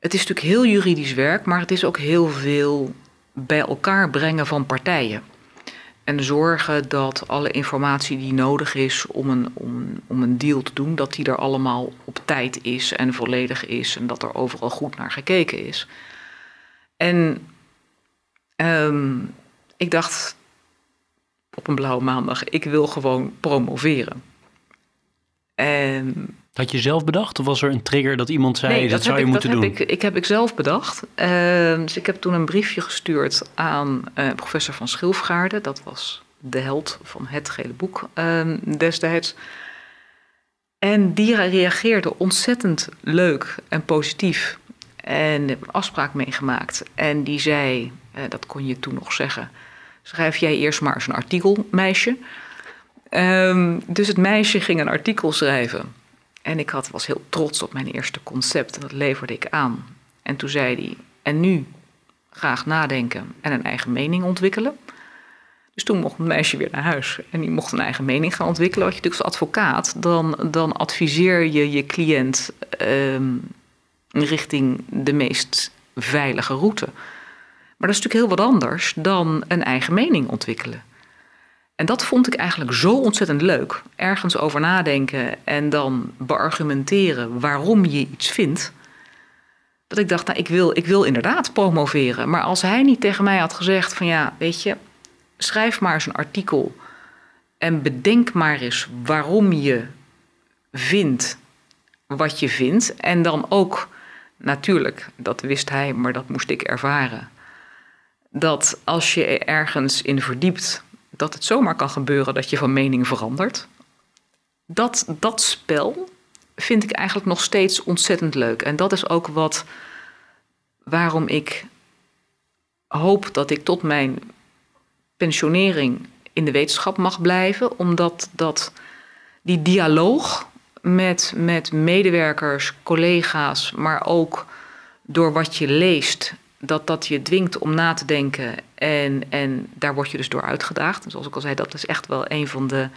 het is natuurlijk heel juridisch werk, maar het is ook heel veel bij elkaar brengen van partijen. En zorgen dat alle informatie die nodig is om een, om, om een deal te doen, dat die er allemaal op tijd is en volledig is en dat er overal goed naar gekeken is. En um, ik dacht op een blauwe maandag, ik wil gewoon promoveren. En had je zelf bedacht of was er een trigger dat iemand zei nee, dat, zou je ik, moeten dat doen? Heb ik, ik heb ik zelf bedacht. Uh, dus ik heb toen een briefje gestuurd aan uh, professor van Schilfgaarde. Dat was de held van het gele boek ehm, destijds. En die reageerde ontzettend leuk en positief. En heb een afspraak meegemaakt. En die zei, eh, dat kon je toen nog zeggen... schrijf jij eerst maar eens een artikel, meisje. Um, dus het meisje ging een artikel schrijven. En ik had, was heel trots op mijn eerste concept en dat leverde ik aan. En toen zei hij, en nu graag nadenken en een eigen mening ontwikkelen. Dus toen mocht het meisje weer naar huis en die mocht een eigen mening gaan ontwikkelen. Wat je natuurlijk als advocaat, dan, dan adviseer je je cliënt um, richting de meest veilige route. Maar dat is natuurlijk heel wat anders dan een eigen mening ontwikkelen. En dat vond ik eigenlijk zo ontzettend leuk. Ergens over nadenken en dan beargumenteren waarom je iets vindt. Dat ik dacht, nou, ik wil, ik wil inderdaad promoveren. Maar als hij niet tegen mij had gezegd van ja, weet je, schrijf maar eens een artikel en bedenk maar eens waarom je vindt wat je vindt. En dan ook, natuurlijk, dat wist hij, maar dat moest ik ervaren. Dat als je ergens in verdiept, dat het zomaar kan gebeuren dat je van mening verandert. Dat, dat spel vind ik eigenlijk nog steeds ontzettend leuk. En dat is ook wat waarom ik hoop dat ik tot mijn pensionering in de wetenschap mag blijven, omdat dat die dialoog met, met medewerkers, collega's, maar ook door wat je leest, dat dat je dwingt om na te denken en, en daar word je dus door uitgedaagd. Zoals ik al zei, dat is echt wel een van de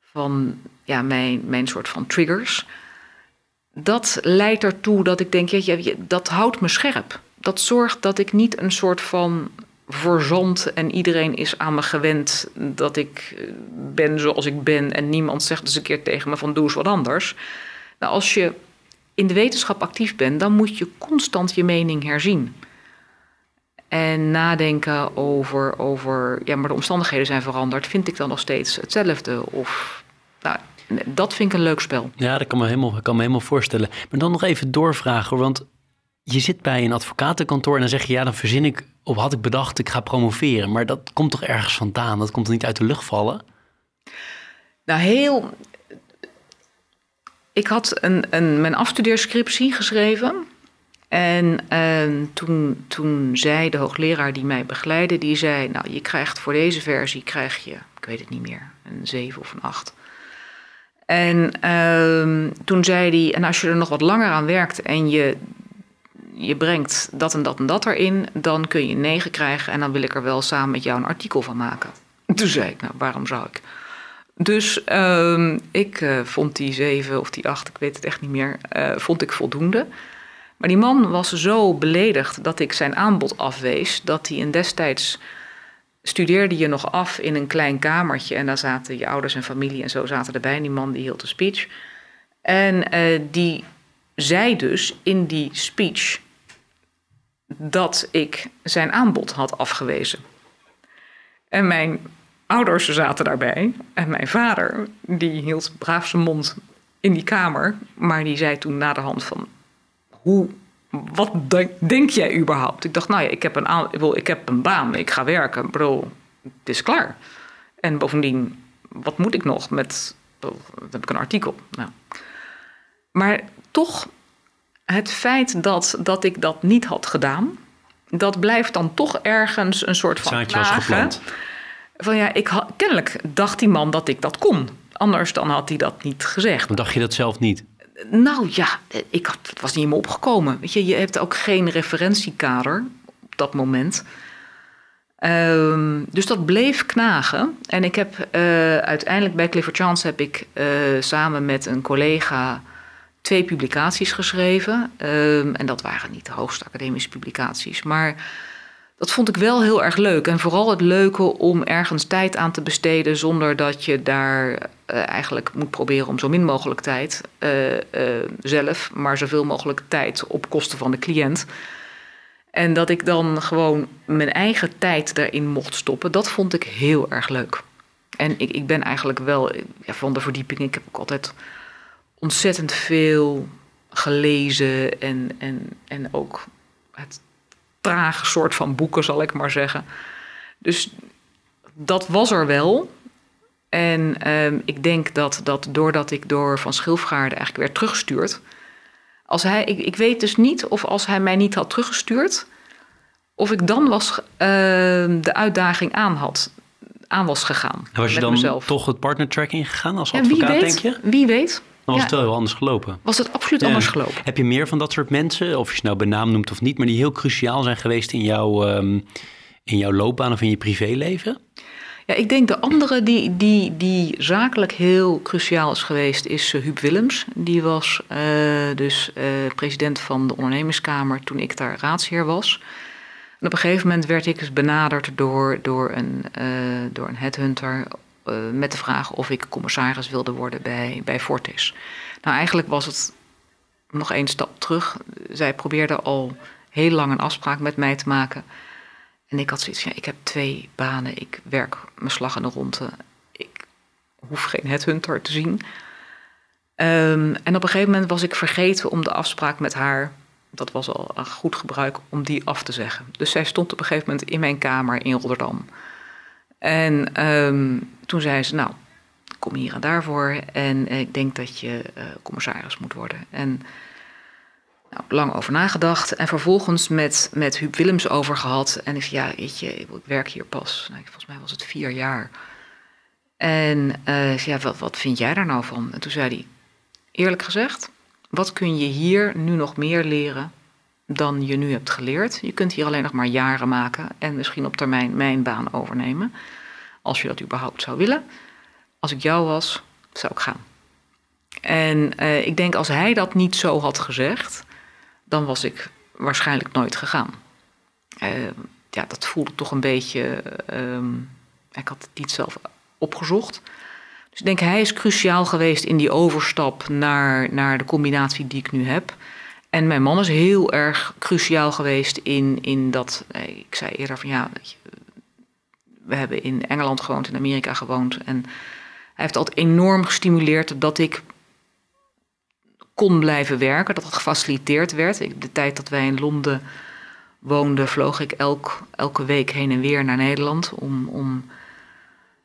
van ja, mijn, mijn soort van triggers. Dat leidt ertoe dat ik denk, ja, dat houdt me scherp. Dat zorgt dat ik niet een soort van verzond en iedereen is aan me gewend dat ik ben zoals ik ben en niemand zegt eens een keer tegen me van doe eens wat anders. Nou, als je in de wetenschap actief bent, dan moet je constant je mening herzien. En nadenken over, over, ja, maar de omstandigheden zijn veranderd, vind ik dan nog steeds hetzelfde? Of, nou, dat vind ik een leuk spel. Ja, dat kan me helemaal, kan me helemaal voorstellen. Maar dan nog even doorvragen, want je zit bij een advocatenkantoor en dan zeg je, ja, dan verzin ik, of had ik bedacht, ik ga promoveren. Maar dat komt toch ergens vandaan? Dat komt er niet uit de lucht vallen? Nou, heel. Ik had een, een, mijn afstudeerscriptie geschreven. En uh, toen, toen zei de hoogleraar die mij begeleidde, die zei, nou, je krijgt voor deze versie, krijg je, ik weet het niet meer, een 7 of een 8. En uh, toen zei hij, en als je er nog wat langer aan werkt en je je brengt dat en dat en dat erin, dan kun je een 9 krijgen en dan wil ik er wel samen met jou een artikel van maken. Toen zei ik, nou, waarom zou ik? Dus uh, ik uh, vond die 7 of die 8, ik weet het echt niet meer, uh, vond ik voldoende. Maar die man was zo beledigd dat ik zijn aanbod afwees, dat hij in destijds studeerde je nog af in een klein kamertje en daar zaten je ouders en familie en zo zaten erbij. En die man die hield een speech. En uh, die zei dus in die speech dat ik zijn aanbod had afgewezen. En mijn ouders zaten daarbij. En mijn vader, die hield braaf zijn mond in die kamer. Maar die zei toen naderhand van... Hoe, wat denk jij überhaupt? Ik dacht, nou ja, ik heb een, ik heb een baan. Ik ga werken. Bro, het is klaar. En bovendien, wat moet ik nog met... Dan heb ik een artikel. Nou. Maar toch het feit dat, dat ik dat niet had gedaan, dat blijft dan toch ergens een soort van Zaadje was geplant. Van ja, ik had, kennelijk dacht die man dat ik dat kon. Anders dan had hij dat niet gezegd. Maar dacht je dat zelf niet? Nou ja, ik had, het was niet in me opgekomen. Weet je, je hebt ook geen referentiekader op dat moment. Um, dus dat bleef knagen. En ik heb uh, uiteindelijk bij Clifford Chance heb ik uh, samen met een collega twee publicaties geschreven. Um, en dat waren niet de hoogste academische publicaties. Maar dat vond ik wel heel erg leuk. En vooral het leuke om ergens tijd aan te besteden zonder dat je daar uh, eigenlijk moet proberen om zo min mogelijk tijd uh, uh, zelf, maar zoveel mogelijk tijd op kosten van de cliënt. En dat ik dan gewoon mijn eigen tijd daarin mocht stoppen, dat vond ik heel erg leuk. En ik, ik ben eigenlijk wel ja, van de verdieping. Ik heb ook altijd ontzettend veel gelezen en, en, en ook het trage soort van boeken, zal ik maar zeggen. Dus dat was er wel. En ehm, ik denk dat, dat doordat ik door Van Schilfgaarde eigenlijk werd teruggestuurd. Als hij, ik, ik weet dus niet of als hij mij niet had teruggestuurd. of ik dan was, ehm, de uitdaging aan, had, aan was gegaan. En was je dan mezelf. toch het partnertrack ingegaan als Ja, wie advocaat, weet, denk je? Wie weet. Dan was Ja. het wel heel anders gelopen. Was het absoluut Ja. anders gelopen. Heb je meer van dat soort mensen, of je ze nou bij naam noemt of niet, maar die heel cruciaal zijn geweest in, jouw ehm, in jouw loopbaan of in je privéleven? Ja, ik denk de andere die, die, die zakelijk heel cruciaal is geweest, is uh, Huub Willems. Die was uh, dus uh, president van de ondernemingskamer toen ik daar raadsheer was. En op een gegeven moment werd ik dus benaderd door, door, een, uh, door een headhunter met de vraag of ik commissaris wilde worden bij, bij Fortis. Nou, eigenlijk was het nog één stap terug. Zij probeerde al heel lang een afspraak met mij te maken. En ik had zoiets ja, ik heb twee banen, ik werk mijn slag in de ronde. Ik hoef geen headhunter te zien. Um, en op een gegeven moment was ik vergeten om de afspraak met haar, dat was al een goed gebruik, om die af te zeggen. Dus zij stond op een gegeven moment in mijn kamer in Rotterdam. En um, toen zei ze, nou, kom hier en daarvoor. En ik denk dat je uh, commissaris moet worden. En nou, lang over nagedacht en vervolgens met, met Huub Willems over gehad. En ik zei, ja, weet je, ik werk hier pas. Nou, volgens mij was het vier jaar. En uh, zei, ja, wat, wat vind jij daar nou van? En toen zei hij, eerlijk gezegd, wat kun je hier nu nog meer leren dan je nu hebt geleerd? Je kunt hier alleen nog maar jaren maken en misschien op termijn mijn baan overnemen. Als je dat überhaupt zou willen. Als ik jou was, zou ik gaan. En uh, ik denk als hij dat niet zo had gezegd, dan was ik waarschijnlijk nooit gegaan. Uh, ja, dat voelde toch een beetje. Um, ik had het niet zelf opgezocht. Dus ik denk, hij is cruciaal geweest in die overstap naar, naar de combinatie die ik nu heb. En mijn man is heel erg cruciaal geweest in, in dat. Ik zei eerder van ja, we hebben in Engeland gewoond, in Amerika gewoond. En hij heeft altijd enorm gestimuleerd dat ik kon blijven werken, dat het gefaciliteerd werd. De tijd dat wij in Londen woonden, vloog ik elk, elke week heen en weer naar Nederland. Om, om,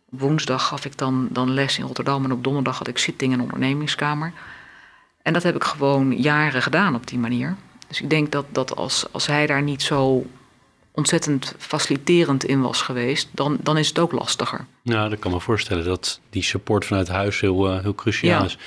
woensdag gaf ik dan, dan les in Rotterdam en op donderdag had ik zitting in een ondernemingskamer. En dat heb ik gewoon jaren gedaan op die manier. Dus ik denk dat, dat als, als hij daar niet zo ontzettend faciliterend in was geweest, dan, dan is het ook lastiger. Ja, dat kan me voorstellen dat die support vanuit huis heel, uh, heel cruciaal Ja. is.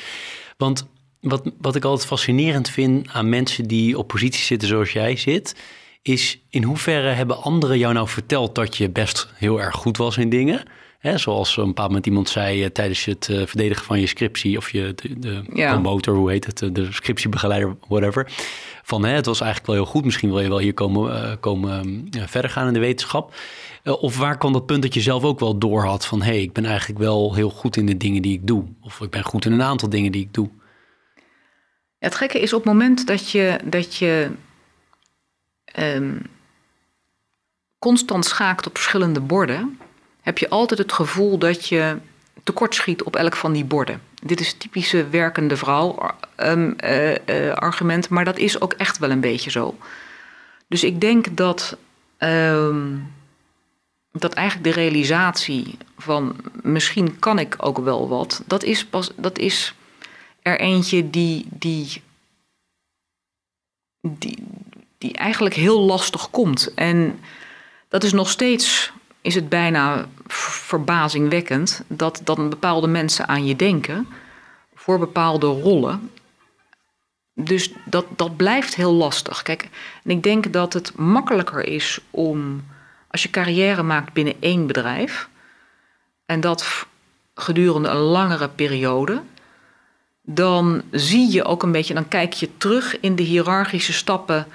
Want wat, wat ik altijd fascinerend vind aan mensen die op positie zitten zoals jij zit, is in hoeverre hebben anderen jou nou verteld dat je best heel erg goed was in dingen? Hè, zoals een bepaald moment iemand zei uh, tijdens het uh, verdedigen van je scriptie of je de, de Ja. promotor, hoe heet het, de scriptiebegeleider, whatever. Van hè, het was eigenlijk wel heel goed, misschien wil je wel hier komen, komen verder gaan in de wetenschap. Of waar kwam dat punt dat je zelf ook wel door had van hé, hey, ik ben eigenlijk wel heel goed in de dingen die ik doe. Of ik ben goed in een aantal dingen die ik doe. Ja, het gekke is op het moment dat je, dat je um, constant schaakt op verschillende borden, heb je altijd het gevoel dat je tekortschiet op elk van die borden. Dit is typische werkende vrouw um, uh, uh, argument, maar dat is ook echt wel een beetje zo. Dus ik denk dat, um, dat eigenlijk de realisatie van misschien kan ik ook wel wat, dat is pas dat is er eentje die, die, die eigenlijk heel lastig komt. En dat is nog steeds, is het bijna verbazingwekkend, dat dan bepaalde mensen aan je denken voor bepaalde rollen. Dus dat, dat blijft heel lastig. Kijk, en ik denk dat het makkelijker is om, als je carrière maakt binnen één bedrijf, en dat gedurende een langere periode, dan zie je ook een beetje, dan kijk je terug in de hiërarchische stappen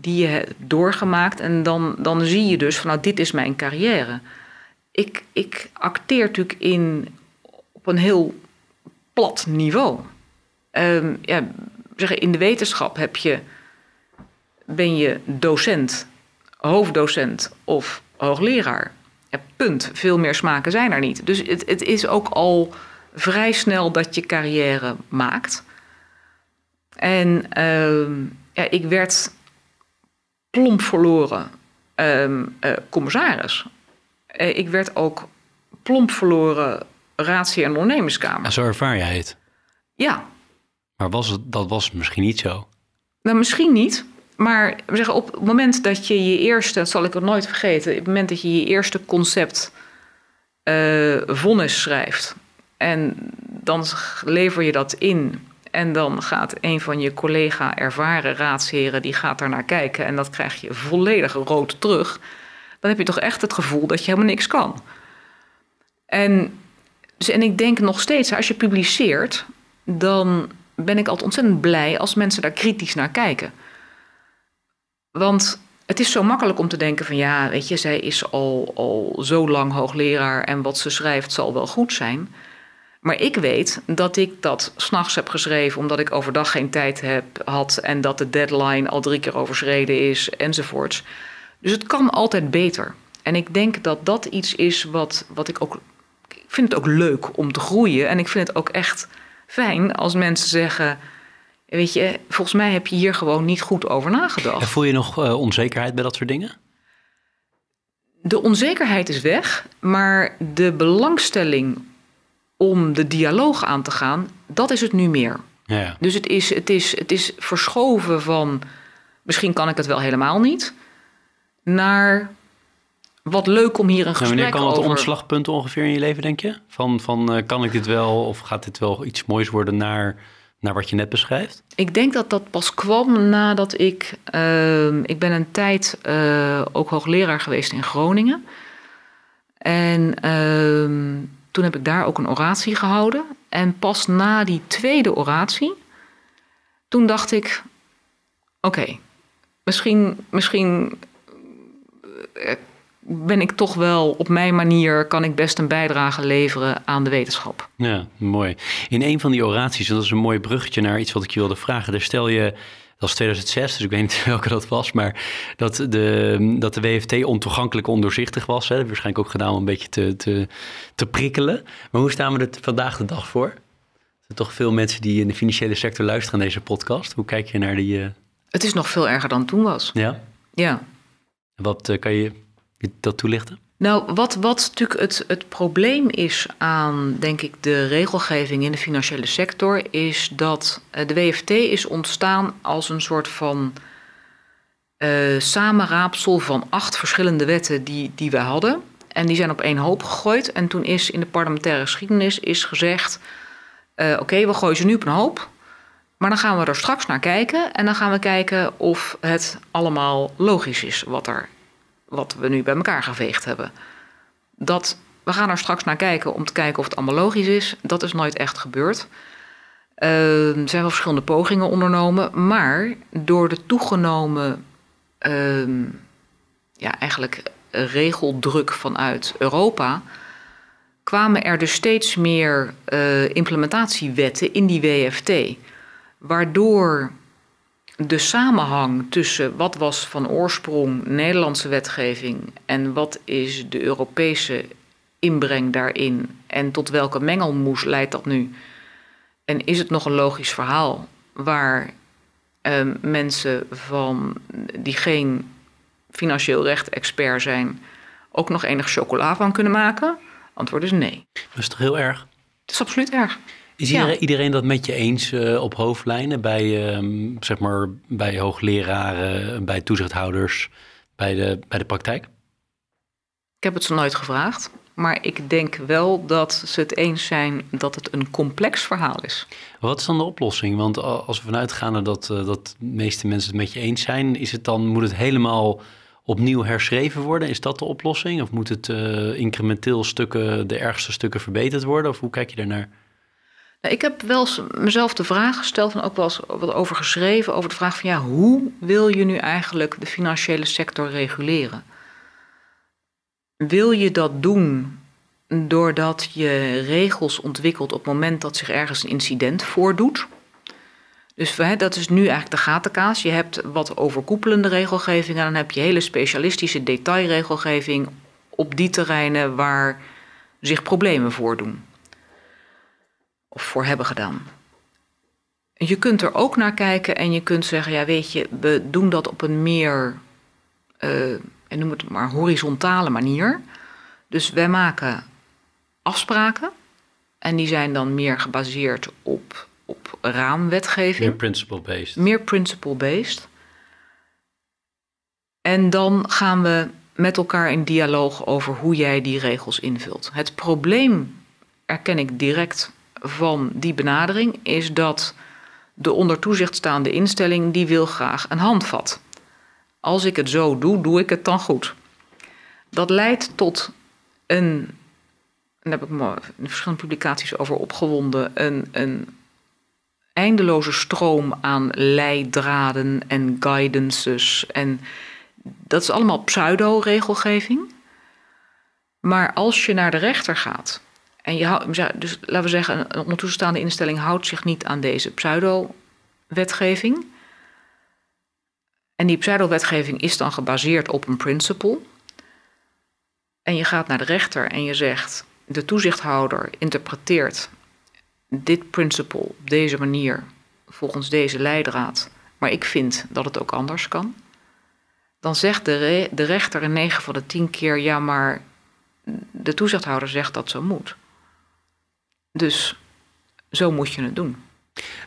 die je hebt doorgemaakt. En dan, dan zie je dus van nou, dit is mijn carrière. Ik, ik acteer natuurlijk in, op een heel plat niveau. Um, ja, zeggen, in de wetenschap heb je, ben je docent, hoofddocent of hoogleraar. Punt. Veel meer smaken zijn er niet. Dus het, het is ook al vrij snel dat je carrière maakt. En uh, ja, ik werd plomp verloren um, uh, commissaris. Uh, ik werd ook plomp verloren raadsheer en ondernemerskamer. En zo ervaar jij het. Ja, Maar was het, dat was misschien niet zo. nou misschien niet. Maar we zeggen, op het moment dat je je eerste, dat zal ik het nooit vergeten, op het moment dat je je eerste concept eh vonnis schrijft en dan lever je dat in en dan gaat een van je collega ervaren raadsheren, die gaat daar naar kijken en dat krijg je volledig rood terug, dan heb je toch echt het gevoel dat je helemaal niks kan. En, dus, en ik denk nog steeds, als je publiceert, dan ben ik altijd ontzettend blij als mensen daar kritisch naar kijken. Want het is zo makkelijk om te denken van ja, weet je, zij is al, al zo lang hoogleraar en wat ze schrijft zal wel goed zijn. Maar ik weet dat ik dat s'nachts heb geschreven omdat ik overdag geen tijd heb, had en dat de deadline al drie keer overschreden is enzovoorts. Dus het kan altijd beter. En ik denk dat dat iets is wat, wat ik ook. Ik vind het ook leuk om te groeien. En ik vind het ook echt fijn als mensen zeggen. Weet je, volgens mij heb je hier gewoon niet goed over nagedacht. En voel je nog eh, onzekerheid bij dat soort dingen? De onzekerheid is weg, maar de belangstelling om de dialoog aan te gaan, dat is het nu meer. Ja. Dus het is, het is, het is verschoven van misschien kan ik het wel helemaal niet, naar wat leuk om hier een En gesprek wanneer kan over... omslagpunt ongeveer in je leven, denk je? Van, van eh, kan ik dit wel of gaat dit wel iets moois worden naar, naar wat je net beschrijft? Ik denk dat dat pas kwam nadat ik... ehm, ik ben een tijd eh, ook hoogleraar geweest in Groningen. En ehm, toen heb ik daar ook een oratie gehouden. En pas na die tweede oratie... toen dacht ik... Oké, misschien, misschien eh, ben ik toch wel op mijn manier... kan ik best een bijdrage leveren aan de wetenschap. Ja, mooi. In een van die oraties, en dat is een mooi bruggetje naar iets wat ik je wilde vragen. Daar stel je, was 2006, dus ik weet niet welke dat was, maar dat de, dat de WFT ontoegankelijk ondoorzichtig was. Hè. Waarschijnlijk ook gedaan om een beetje te, te, te prikkelen. Maar hoe staan we er vandaag de dag voor? Er zijn toch veel mensen die in de financiële sector luisteren naar deze podcast. Hoe kijk je naar die... eh, Het is nog veel erger dan toen was. ja? Ja. Wat eh, kan je dat toelichten? Nou, wat, wat natuurlijk het, het probleem is aan, denk ik, de regelgeving in de financiële sector, is dat eh, de WFT is ontstaan als een soort van eh, samenraapsel van acht verschillende wetten die, die we hadden. En die zijn op één hoop gegooid. En toen is in de parlementaire geschiedenis is gezegd: eh, oké, we gooien ze nu op een hoop. Maar dan gaan we er straks naar kijken. En dan gaan we kijken of het allemaal logisch is wat, er, wat we nu bij elkaar geveegd hebben. Dat, we gaan er straks naar kijken om te kijken of het allemaal logisch is. Dat is nooit echt gebeurd. Eh, er zijn wel verschillende pogingen ondernomen. Maar door de toegenomen ehm, ja, eigenlijk regeldruk vanuit Europa kwamen er dus steeds meer eh, implementatiewetten in die WFT. Waardoor de samenhang tussen wat was van oorsprong Nederlandse wetgeving en wat is de Europese inbreng daarin en tot welke mengelmoes leidt dat nu? En is het nog een logisch verhaal waar eh, mensen van die geen financieel recht expert zijn ook nog enig chocola van kunnen maken? Antwoord is nee. Dat is toch heel erg? Het is absoluut erg. Is Ja. iedereen, dat met je eens eh, op hoofdlijnen bij, ehm, zeg maar, bij hoogleraren, bij toezichthouders, bij de, bij de praktijk? Ik heb het ze nooit gevraagd. Maar ik denk wel dat ze het eens zijn dat het een complex verhaal is. Wat is dan de oplossing? Want als we vanuit gaan dat, eh, dat de meeste mensen het met je eens zijn, is het dan, moet het helemaal opnieuw herschreven worden? Is dat de oplossing? Of moet het eh, incrementeel stukken, de ergste stukken verbeterd worden? Of hoe kijk je daarnaar? Ik heb wel eens mezelf de vraag gesteld en ook wel eens wat over geschreven. Over de vraag van ja, hoe wil je nu eigenlijk de financiële sector reguleren? Wil je dat doen doordat je regels ontwikkelt op het moment dat zich ergens een incident voordoet? Dus dat is nu eigenlijk de gatenkaas. Je hebt wat overkoepelende regelgeving en dan heb je hele specialistische detailregelgeving op die terreinen waar zich problemen voordoen. Of voor hebben gedaan. Je kunt er ook naar kijken en je kunt zeggen, ja weet je, we doen dat op een meer, eh, en noem het maar horizontale manier. Dus wij maken afspraken. En die zijn dan meer gebaseerd op, op raamwetgeving. Meer principle-based. Meer principle-based. En dan gaan we met elkaar in dialoog over hoe jij die regels invult. Het probleem, erken ik direct van die benadering, is dat de onder toezicht staande instelling die wil graag een handvat. Als ik het zo doe, doe ik het dan goed. Dat leidt tot een, daar heb ik me in verschillende publicaties over opgewonden, een, een eindeloze stroom aan leidraden en guidances. En dat is allemaal pseudo-regelgeving. Maar als je naar de rechter gaat en je dus laten we zeggen, een ondertoestaande instelling houdt zich niet aan deze pseudo-wetgeving. En die pseudo-wetgeving is dan gebaseerd op een principle. En je gaat naar de rechter en je zegt: de toezichthouder interpreteert dit principle op deze manier, volgens deze leidraad, maar ik vind dat het ook anders kan. Dan zegt de, de rechter in 9 van de 10 keer: ja, maar de toezichthouder zegt dat zo moet. Dus zo moet je het doen.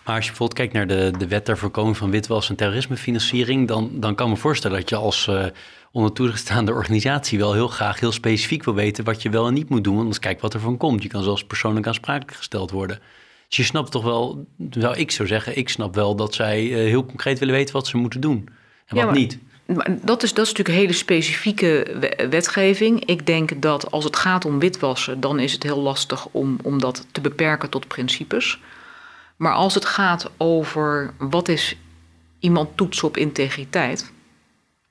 Maar als je bijvoorbeeld kijkt naar de, de wet ter voorkoming van witwas en terrorismefinanciering, dan, dan kan ik me voorstellen dat je als uh, onder toegestaande organisatie wel heel graag heel specifiek wil weten wat je wel en niet moet doen. Want anders kijk wat er van komt. Je kan zelfs persoonlijk aansprakelijk gesteld worden. Dus je snapt toch wel, zou ik zo zeggen, ik snap wel dat zij uh, heel concreet willen weten wat ze moeten doen en wat maar, niet. Dat is, dat is natuurlijk een hele specifieke wetgeving. Ik denk dat als het gaat om witwassen, dan is het heel lastig om, om dat te beperken tot principes. Maar als het gaat over wat is iemand toetsen op integriteit,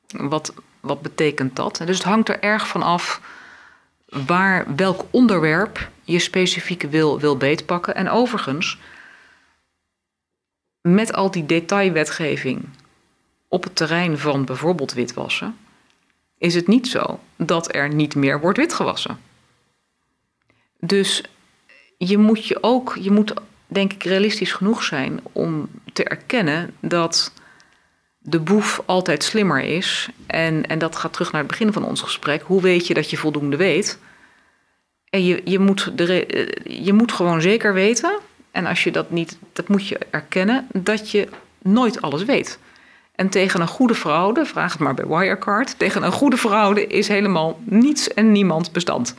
wat, wat betekent dat? Dus het hangt er erg van af waar, welk onderwerp je specifiek wil, wil beetpakken. En overigens, met al die detailwetgeving op het terrein van bijvoorbeeld witwassen, is het niet zo dat er niet meer wordt witgewassen. Dus je moet je ook, je moet denk ik realistisch genoeg zijn om te erkennen dat de boef altijd slimmer is. En, en dat gaat terug naar het begin van ons gesprek. Hoe weet je dat je voldoende weet? En je, je, moet, de, je moet gewoon zeker weten, en als je dat niet, dat moet je erkennen, dat je nooit alles weet. En tegen een goede fraude, vraag het maar bij Wirecard, tegen een goede fraude is helemaal niets en niemand bestand.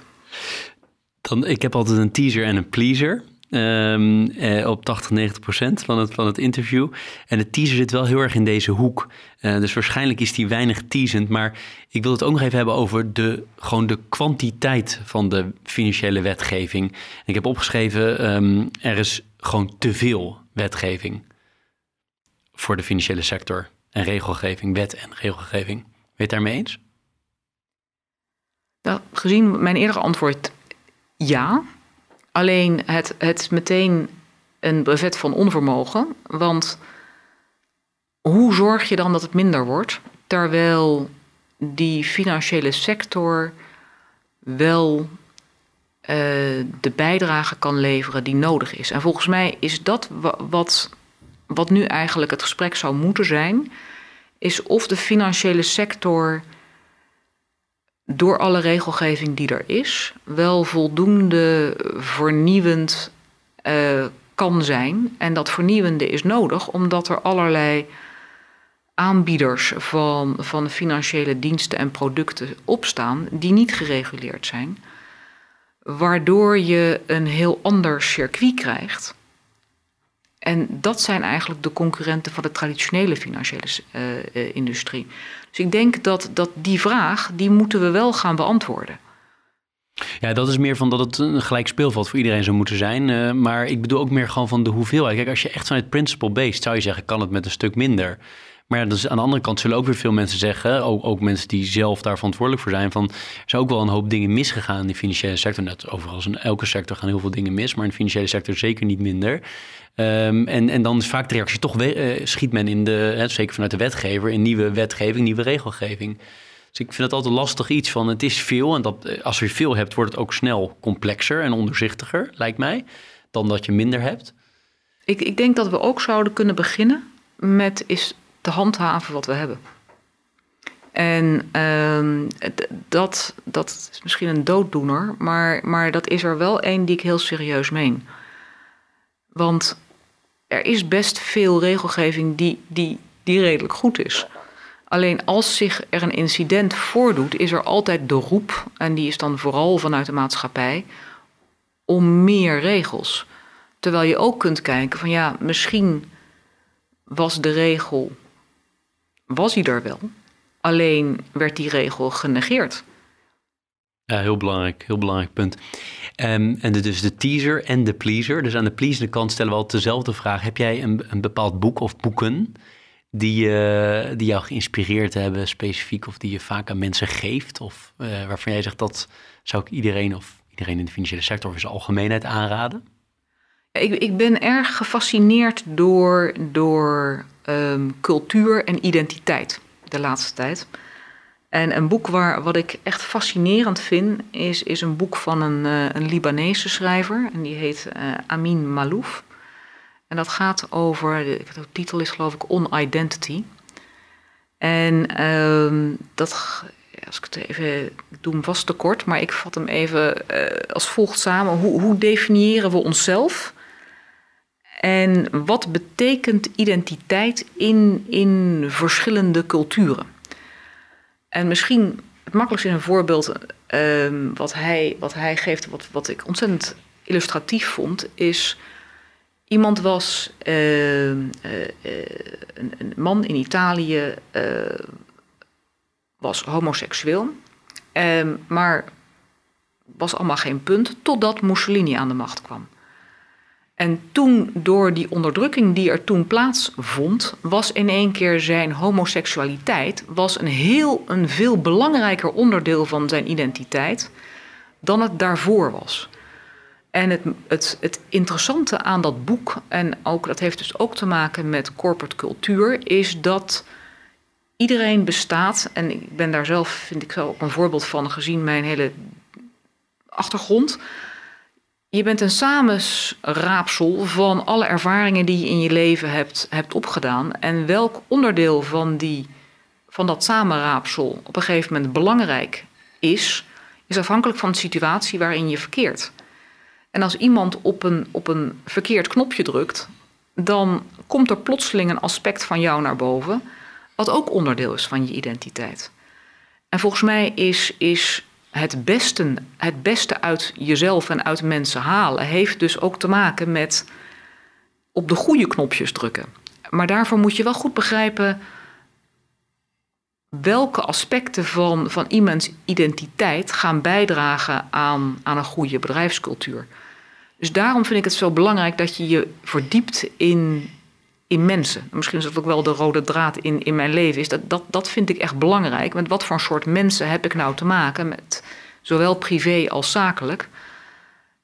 Dan, ik heb altijd een teaser en een pleaser. Um, eh, op 80, 90 procent van het, van het interview. En de teaser zit wel heel erg in deze hoek. Uh, dus waarschijnlijk is die weinig teasend. Maar ik wil het ook nog even hebben over de, gewoon de kwantiteit van de financiële wetgeving. Ik heb opgeschreven, um, er is gewoon te veel wetgeving voor de financiële sector. En regelgeving, wet en regelgeving. Weet je daarmee eens? Nou, gezien mijn eerdere antwoord ja. Alleen het, het meteen een brevet van onvermogen. Want hoe zorg je dan dat het minder wordt? Terwijl die financiële sector wel uh, de bijdrage kan leveren die nodig is. En volgens mij is dat wat, wat nu eigenlijk het gesprek zou moeten zijn, is of de financiële sector door alle regelgeving die er is, wel voldoende vernieuwend uh, kan zijn. En dat vernieuwende is nodig omdat er allerlei aanbieders van, van financiële diensten en producten opstaan die niet gereguleerd zijn. Waardoor je een heel ander circuit krijgt. En dat zijn eigenlijk de concurrenten van de traditionele financiële uh, uh, industrie. Dus ik denk dat, dat die vraag, die moeten we wel gaan beantwoorden. Ja, dat is meer van dat het een gelijk speelveld voor iedereen zou moeten zijn. Uh, maar ik bedoel ook meer gewoon van de hoeveelheid. Kijk, als je echt vanuit principle-based zou je zeggen, kan het met een stuk minder. Maar ja, dus aan de andere kant zullen ook weer veel mensen zeggen, ook, ook, mensen die zelf daar verantwoordelijk voor zijn, van er zijn ook wel een hoop dingen misgegaan in de financiële sector. Net overigens in elke sector gaan heel veel dingen mis, maar in de financiële sector zeker niet minder. Um, en, en dan is vaak de reactie toch uh, schiet men in de, hè, zeker vanuit de wetgever, in nieuwe wetgeving, nieuwe regelgeving. Dus ik vind het altijd lastig iets van het is veel en dat, eh, als je veel hebt, wordt het ook snel complexer en onderzichtiger, lijkt mij, dan dat je minder hebt. Ik, ik denk dat we ook zouden kunnen beginnen met is te handhaven wat we hebben. En ehm, dat, dat is misschien een dooddoener, maar, maar dat is er wel één die ik heel serieus meen. Want er is best veel regelgeving die, die, die redelijk goed is. Alleen als zich er een incident voordoet, is er altijd de roep, en die is dan vooral vanuit de maatschappij, om meer regels. Terwijl je ook kunt kijken van ja, misschien was de regel, was hij er wel, alleen werd die regel genegeerd. Ja, heel belangrijk, heel belangrijk punt. Um, en dus de teaser en de pleaser. Dus aan de pleasende kant stellen we altijd dezelfde vraag. Heb jij een, een bepaald boek of boeken die, uh, die jou geïnspireerd hebben specifiek... of die je vaak aan mensen geeft? Of uh, waarvan jij zegt dat zou ik iedereen of iedereen in de financiële sector... of in zijn algemeenheid aanraden? Ik, ik ben erg gefascineerd door, door um, cultuur en identiteit de laatste tijd... En een boek waar, wat ik echt fascinerend vind, is, is een boek van een, uh, een Libanese schrijver. En die heet uh, Amin Malouf. En dat gaat over, de, de, titel is geloof ik On Identity. En uh, dat, als ik het even doe hem vast te kort, maar ik vat hem even uh, als volgt samen. Hoe, hoe definiëren we onszelf? En wat betekent identiteit in, in verschillende culturen? En misschien het makkelijkste in een voorbeeld um, wat, hij, wat hij geeft, wat, wat ik ontzettend illustratief vond, is. Iemand was uh, uh, een, een, man in Italië, was homoseksueel, ehm, maar was allemaal geen punt totdat Mussolini aan de macht kwam. En toen, door die onderdrukking die er toen plaatsvond, was in één keer zijn homoseksualiteit was een heel een veel belangrijker onderdeel van zijn identiteit dan het daarvoor was. En het, het, het interessante aan dat boek, en ook, dat heeft dus ook te maken met corporate cultuur, is dat iedereen bestaat, en ik ben daar zelf, vind ik zelf ook een voorbeeld van, gezien mijn hele achtergrond je bent een samensraapsel van alle ervaringen die je in je leven hebt, hebt opgedaan. En welk onderdeel van, die, van dat samenraapsel op een gegeven moment belangrijk is, is afhankelijk van de situatie waarin je verkeert. En als iemand op een, op een verkeerd knopje drukt, dan komt er plotseling een aspect van jou naar boven, wat ook onderdeel is van je identiteit. En volgens mij is, is het beste, het beste uit jezelf en uit mensen halen, heeft dus ook te maken met op de goede knopjes drukken. Maar daarvoor moet je wel goed begrijpen welke aspecten van, van iemands identiteit gaan bijdragen aan, aan een goede bedrijfscultuur. Dus daarom vind ik het zo belangrijk dat je je verdiept in, in mensen. Misschien is dat ook wel de rode draad in, in mijn leven. Is dat, dat, dat vind ik echt belangrijk. Met wat voor soort mensen heb ik nou te maken? Met, zowel privé als zakelijk.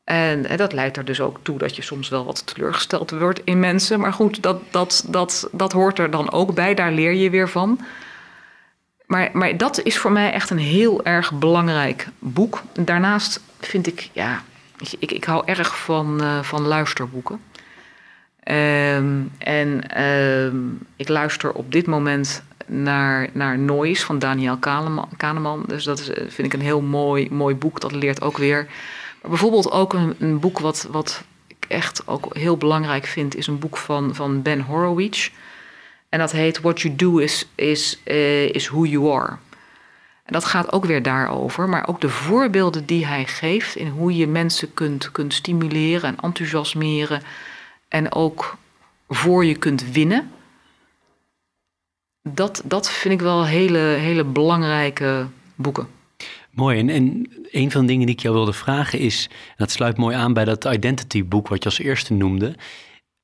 En, dat leidt er dus ook toe dat je soms wel wat teleurgesteld wordt in mensen. Maar goed, dat, dat, dat, dat hoort er dan ook bij. Daar leer je weer van. Maar, maar dat is voor mij echt een heel erg belangrijk boek. Daarnaast vind ik, ja, ik, ik hou erg van, uh, van luisterboeken. Um, en um, ik luister op dit moment naar, naar Noise van Daniel Kahneman. Dus dat is, vind ik een heel mooi, mooi boek. Dat leert ook weer. Maar bijvoorbeeld ook een, een boek wat, wat ik echt ook heel belangrijk vind... is een boek van, van Ben Horowitz. En dat heet What You Do Is, is, uh, is Who You Are. En dat gaat ook weer daarover. Maar ook de voorbeelden die hij geeft... in hoe je mensen kunt, kunt stimuleren en enthousiasmeren... en ook voor je kunt winnen dat, dat vind ik wel hele, hele belangrijke boeken. Mooi. En, en een van de dingen die ik jou wilde vragen is, dat sluit mooi aan bij dat identity boek wat je als eerste noemde.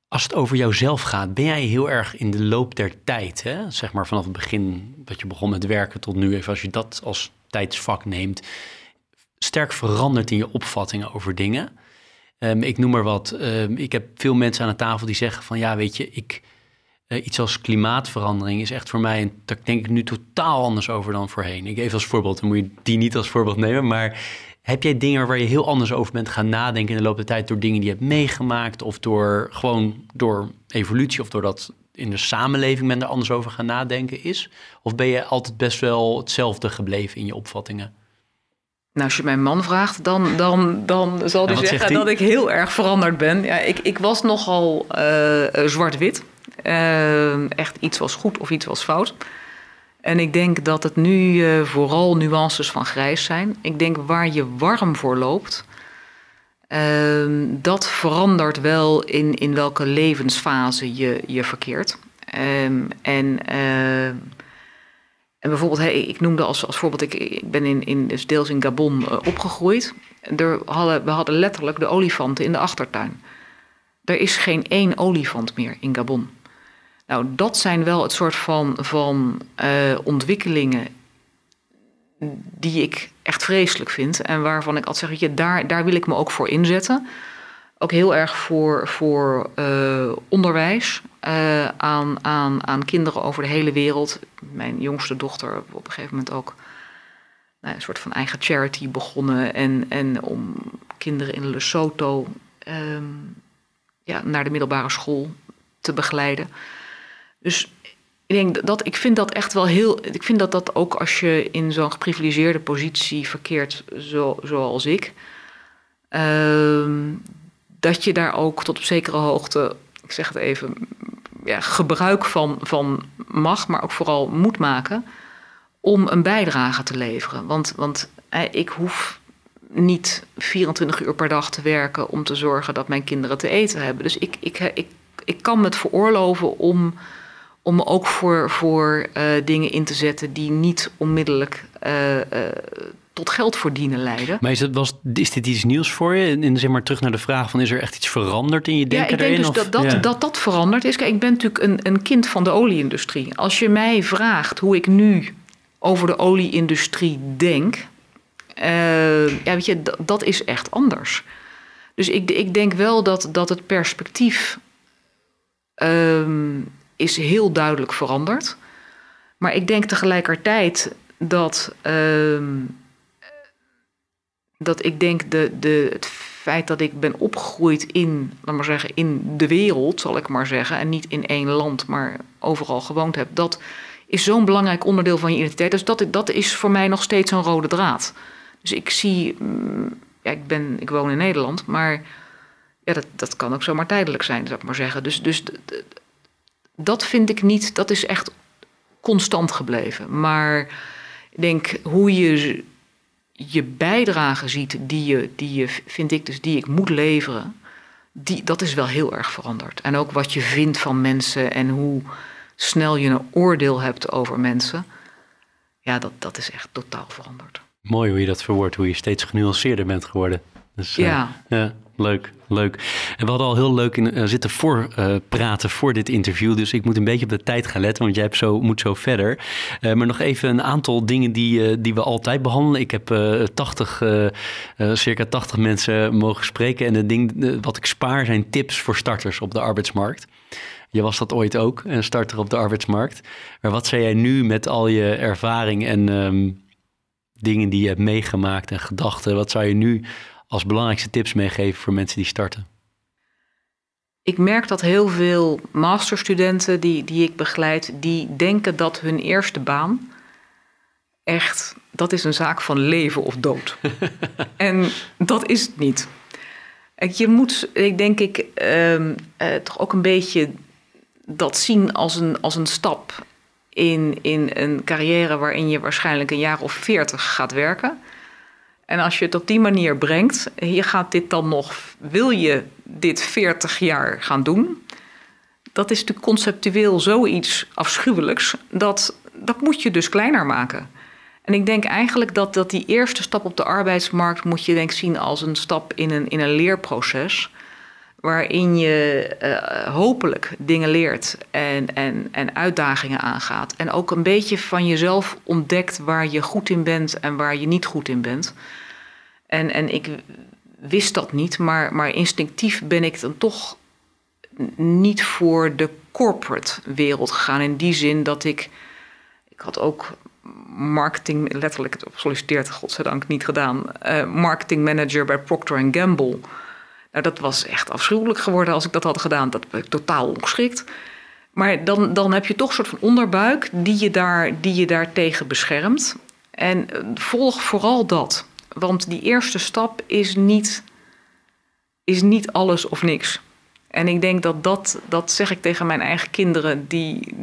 Als het over jouzelf gaat, ben jij heel erg in de loop der tijd, hè? zeg maar vanaf het begin dat je begon met werken tot nu, even als je dat als tijdsvak neemt, sterk veranderd in je opvattingen over dingen. Um, ik noem maar wat. Um, ik heb veel mensen aan de tafel die zeggen van ja, weet je, ik, uh, iets als klimaatverandering is echt voor mij, een, daar denk ik nu totaal anders over dan voorheen. Ik geef als voorbeeld, dan moet je die niet als voorbeeld nemen, maar heb jij dingen waar je heel anders over bent gaan nadenken in de loop der tijd door dingen die je hebt meegemaakt of door gewoon door evolutie of doordat in de samenleving men er anders over gaan nadenken is? Of ben je altijd best wel hetzelfde gebleven in je opvattingen? Nou, als je mijn man vraagt, dan, dan, dan zal hij zeggen dat ik heel erg veranderd ben. Ja, ik, ik was nogal uh, zwart-wit. Uh, echt iets was goed of iets was fout. En ik denk dat het nu uh, vooral nuances van grijs zijn. Ik denk waar je warm voor loopt, ehm, dat verandert wel in, in welke levensfase je, je verkeert. Um, en en bijvoorbeeld, hey, ik noemde als, als voorbeeld, ik, ik ben in, in, dus deels in Gabon uh, opgegroeid. Er hadden, we hadden letterlijk de olifanten in de achtertuin. Er is geen één olifant meer in Gabon. Nou, dat zijn wel het soort van, van uh, ontwikkelingen die ik echt vreselijk vind. En waarvan ik altijd zeg, je, daar, daar wil ik me ook voor inzetten. Ook heel erg voor, voor uh, onderwijs uh, aan, aan, aan kinderen over de hele wereld. Mijn jongste dochter op een gegeven moment ook nou, een soort van eigen charity begonnen. En, en om kinderen in Lesotho um, ja, naar de middelbare school te begeleiden. Dus ik denk dat ik vind dat echt wel heel. Ik vind dat dat ook als je in zo'n geprivilegeerde positie verkeert, zo, zoals ik. Uh, dat je daar ook tot op zekere hoogte, ik zeg het even, ja, gebruik van, van mag, maar ook vooral moet maken om een bijdrage te leveren. Want, want ik hoef niet 24 uur per dag te werken om te zorgen dat mijn kinderen te eten hebben. Dus ik, ik, ik, ik kan me het veroorloven om, om me ook voor, voor uh, dingen in te zetten die niet onmiddellijk uh, uh, tot geld verdienen leiden. Maar is, het, was, is dit iets nieuws voor je? En zeg maar terug naar de vraag van is er echt iets veranderd in je denken Ja, ik denk erin, dus of? dat dat, Ja. dat dat veranderd is. Kijk, ik ben natuurlijk een, een kind van de olieindustrie. Als je mij vraagt hoe ik nu over de olieindustrie denk... eh, ja, weet je, dat, dat is echt anders. Dus ik, ik denk wel dat, dat het perspectief ehm, is heel duidelijk veranderd. Maar ik denk tegelijkertijd dat, ehm, dat ik denk de, de, het feit dat ik ben opgegroeid in, laat maar zeggen, in de wereld, zal ik maar zeggen, en niet in één land, maar overal gewoond heb, dat is zo'n belangrijk onderdeel van je identiteit. Dus dat, dat is voor mij nog steeds een rode draad. Dus ik zie, mm, ja, ik, ben, ik woon in Nederland, maar ja, dat, dat kan ook zomaar tijdelijk zijn, zou ik maar zeggen. Dus, dus dat vind ik niet, dat is echt constant gebleven. Maar ik denk hoe je je bijdrage ziet, die je, die je, vind ik dus, die ik moet leveren, die, dat is wel heel erg veranderd. En ook wat je vindt van mensen en hoe snel je een oordeel hebt over mensen, ja, dat, dat is echt totaal veranderd. Mooi hoe je dat verwoordt, hoe je steeds genuanceerder bent geworden. Dus, Ja. ja, leuk, leuk. En we hadden al heel leuk in, eh, zitten voorpraten praten voor dit interview, dus ik moet een beetje op de tijd gaan letten, want jij hebt zo, moet zo verder. Eh, maar nog even een aantal dingen die, eh, die we altijd behandelen. Ik heb eh 80, eh, eh, circa 80 mensen mogen spreken en het ding eh, wat ik spaar zijn tips voor starters op de arbeidsmarkt. Je was dat ooit ook, een starter op de arbeidsmarkt. Maar wat zou jij nu met al je ervaring en ehm, dingen die je hebt meegemaakt en gedachten, wat zou je nu als belangrijkste tips meegeven voor mensen die starten? Ik merk dat heel veel masterstudenten die, die ik begeleid, die denken dat hun eerste baan echt, dat is een zaak van leven of dood. en dat is het niet. Je moet, ik denk ik, ehm, eh, toch ook een beetje dat zien als een, als een stap in, in een carrière waarin je waarschijnlijk een jaar of veertig gaat werken. En als je het op die manier brengt, je gaat dit dan nog, wil je dit 40 jaar gaan doen? Dat is natuurlijk conceptueel zoiets afschuwelijks, dat, dat moet je dus kleiner maken. En ik denk eigenlijk dat, dat die eerste stap op de arbeidsmarkt moet je denk zien als een stap in een, in een leerproces. Waarin je uh, hopelijk dingen leert en, en, en uitdagingen aangaat. En ook een beetje van jezelf ontdekt waar je goed in bent en waar je niet goed in bent. En, en ik wist dat niet, maar, maar instinctief ben ik dan toch niet voor de corporate wereld gegaan. In die zin dat ik. Ik had ook marketing, letterlijk het op solliciteerd, godzijdank niet gedaan. Uh, marketing manager bij Procter Gamble. Nou, dat was echt afschuwelijk geworden als ik dat had gedaan. Dat ben ik totaal ongeschikt. Maar dan, dan heb je toch een soort van onderbuik die je, daar, die je daartegen beschermt. En eh, volg vooral dat. Want die eerste stap is niet, is niet alles of niks. En ik denk dat dat, dat zeg ik tegen mijn eigen kinderen, die,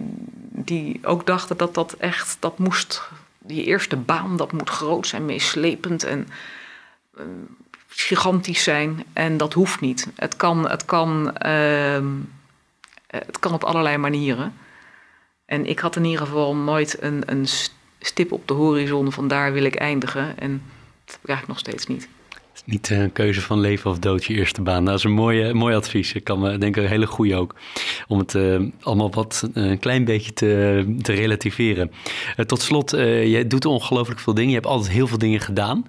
die ook dachten dat dat echt, dat moest, die eerste baan, dat moet groot zijn, meeslepend en uh, gigantisch zijn. En dat hoeft niet. Het kan, het kan, uh, het kan op allerlei manieren. En ik had in ieder geval nooit een, een stip op de horizon van daar wil ik eindigen. En dat heb ik nog steeds niet. Het is niet een keuze van leven of dood je eerste baan. Dat is een mooi, mooi advies. Ik kan me denk ik een hele goede ook. Om het uh, allemaal wat een klein beetje te, te relativeren. Tot slot, je doet ongelooflijk veel dingen. Je hebt altijd heel veel dingen gedaan.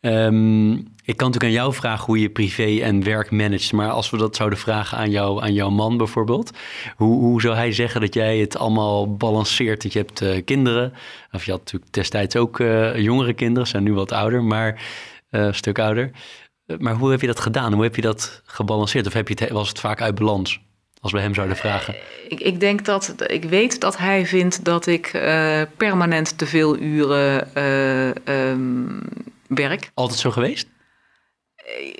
Um, ik kan natuurlijk aan jou vragen hoe je privé en werk managt. Maar als we dat zouden vragen aan, jou, aan jouw man bijvoorbeeld. Hoe, hoe zou hij zeggen dat jij het allemaal balanceert? Dat je hebt uh, kinderen. Of je had natuurlijk destijds ook uh, jongere kinderen. Zijn nu wat ouder, maar uh, een stuk ouder. Maar hoe heb je dat gedaan? Hoe heb je dat gebalanceerd? Of heb je het, was het vaak uit balans? Als we hem zouden vragen. Ik, ik denk dat, ik weet dat hij vindt dat ik permanent te veel uren um, werk. Altijd zo geweest?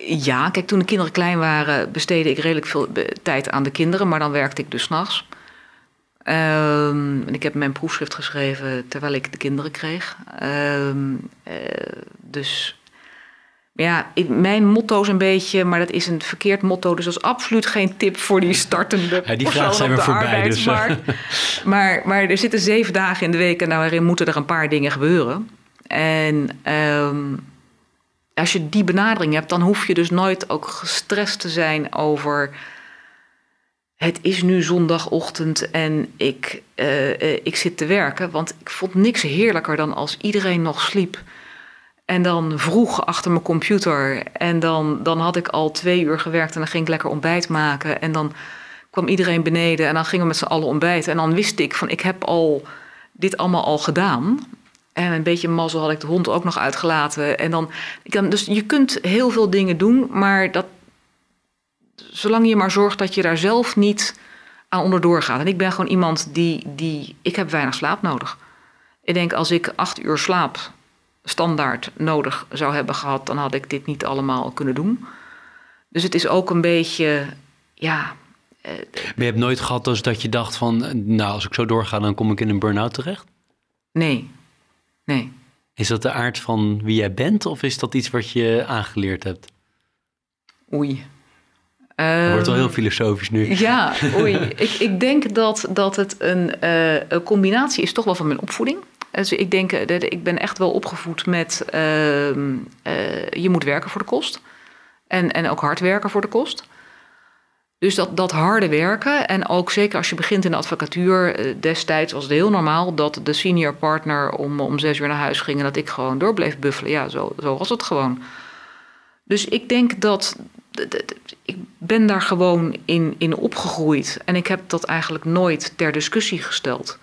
Ja, kijk, toen de kinderen klein waren, besteedde ik redelijk veel tijd aan de kinderen, maar dan werkte ik dus s'nachts. Um, ik heb mijn proefschrift geschreven terwijl ik de kinderen kreeg. Um, uh, dus ja, ik, mijn motto is een beetje, maar dat is een verkeerd motto, dus dat is absoluut geen tip voor die startende ja, die vraag zijn we voorbij, dus. maar, maar er zitten zeven dagen in de week en daarin moeten er een paar dingen gebeuren. En um, als je die benadering hebt, dan hoef je dus nooit ook gestrest te zijn over. Het is nu zondagochtend en ik, uh, ik zit te werken. Want ik vond niks heerlijker dan als iedereen nog sliep. En dan vroeg achter mijn computer. En dan, dan had ik al twee uur gewerkt en dan ging ik lekker ontbijt maken. En dan kwam iedereen beneden en dan gingen we met z'n allen ontbijten. En dan wist ik van ik heb al dit allemaal al gedaan. En een beetje mazzel had ik de hond ook nog uitgelaten. En dan, dus je kunt heel veel dingen doen, maar dat, zolang je maar zorgt dat je daar zelf niet aan onderdoor gaat. En ik ben gewoon iemand die, die, ik heb weinig slaap nodig. Ik denk als ik acht uur slaap standaard nodig zou hebben gehad, dan had ik dit niet allemaal kunnen doen. Dus het is ook een beetje, ja. Eh, maar je hebt nooit gehad dus dat je dacht van, nou als ik zo doorga, dan kom ik in een burn-out terecht? Nee, Nee. Is dat de aard van wie jij bent of is dat iets wat je aangeleerd hebt? Oei. Het wordt wel heel filosofisch nu. Ja, oei. ik, ik denk dat, dat het een, uh, een, combinatie is toch wel van mijn opvoeding. Dus ik denk, dat ik ben echt wel opgevoed met uh, uh, je moet werken voor de kost. En, en ook hard werken voor de kost. Dus dat, dat harde werken en ook zeker als je begint in de advocatuur, eh, destijds was het heel normaal dat de senior partner om, om zes uur naar huis ging en dat ik gewoon door bleef buffelen. Ja, zo, zo was het gewoon. Dus ik denk dat, ik ben daar gewoon in, in opgegroeid en ik heb dat eigenlijk nooit ter discussie gesteld.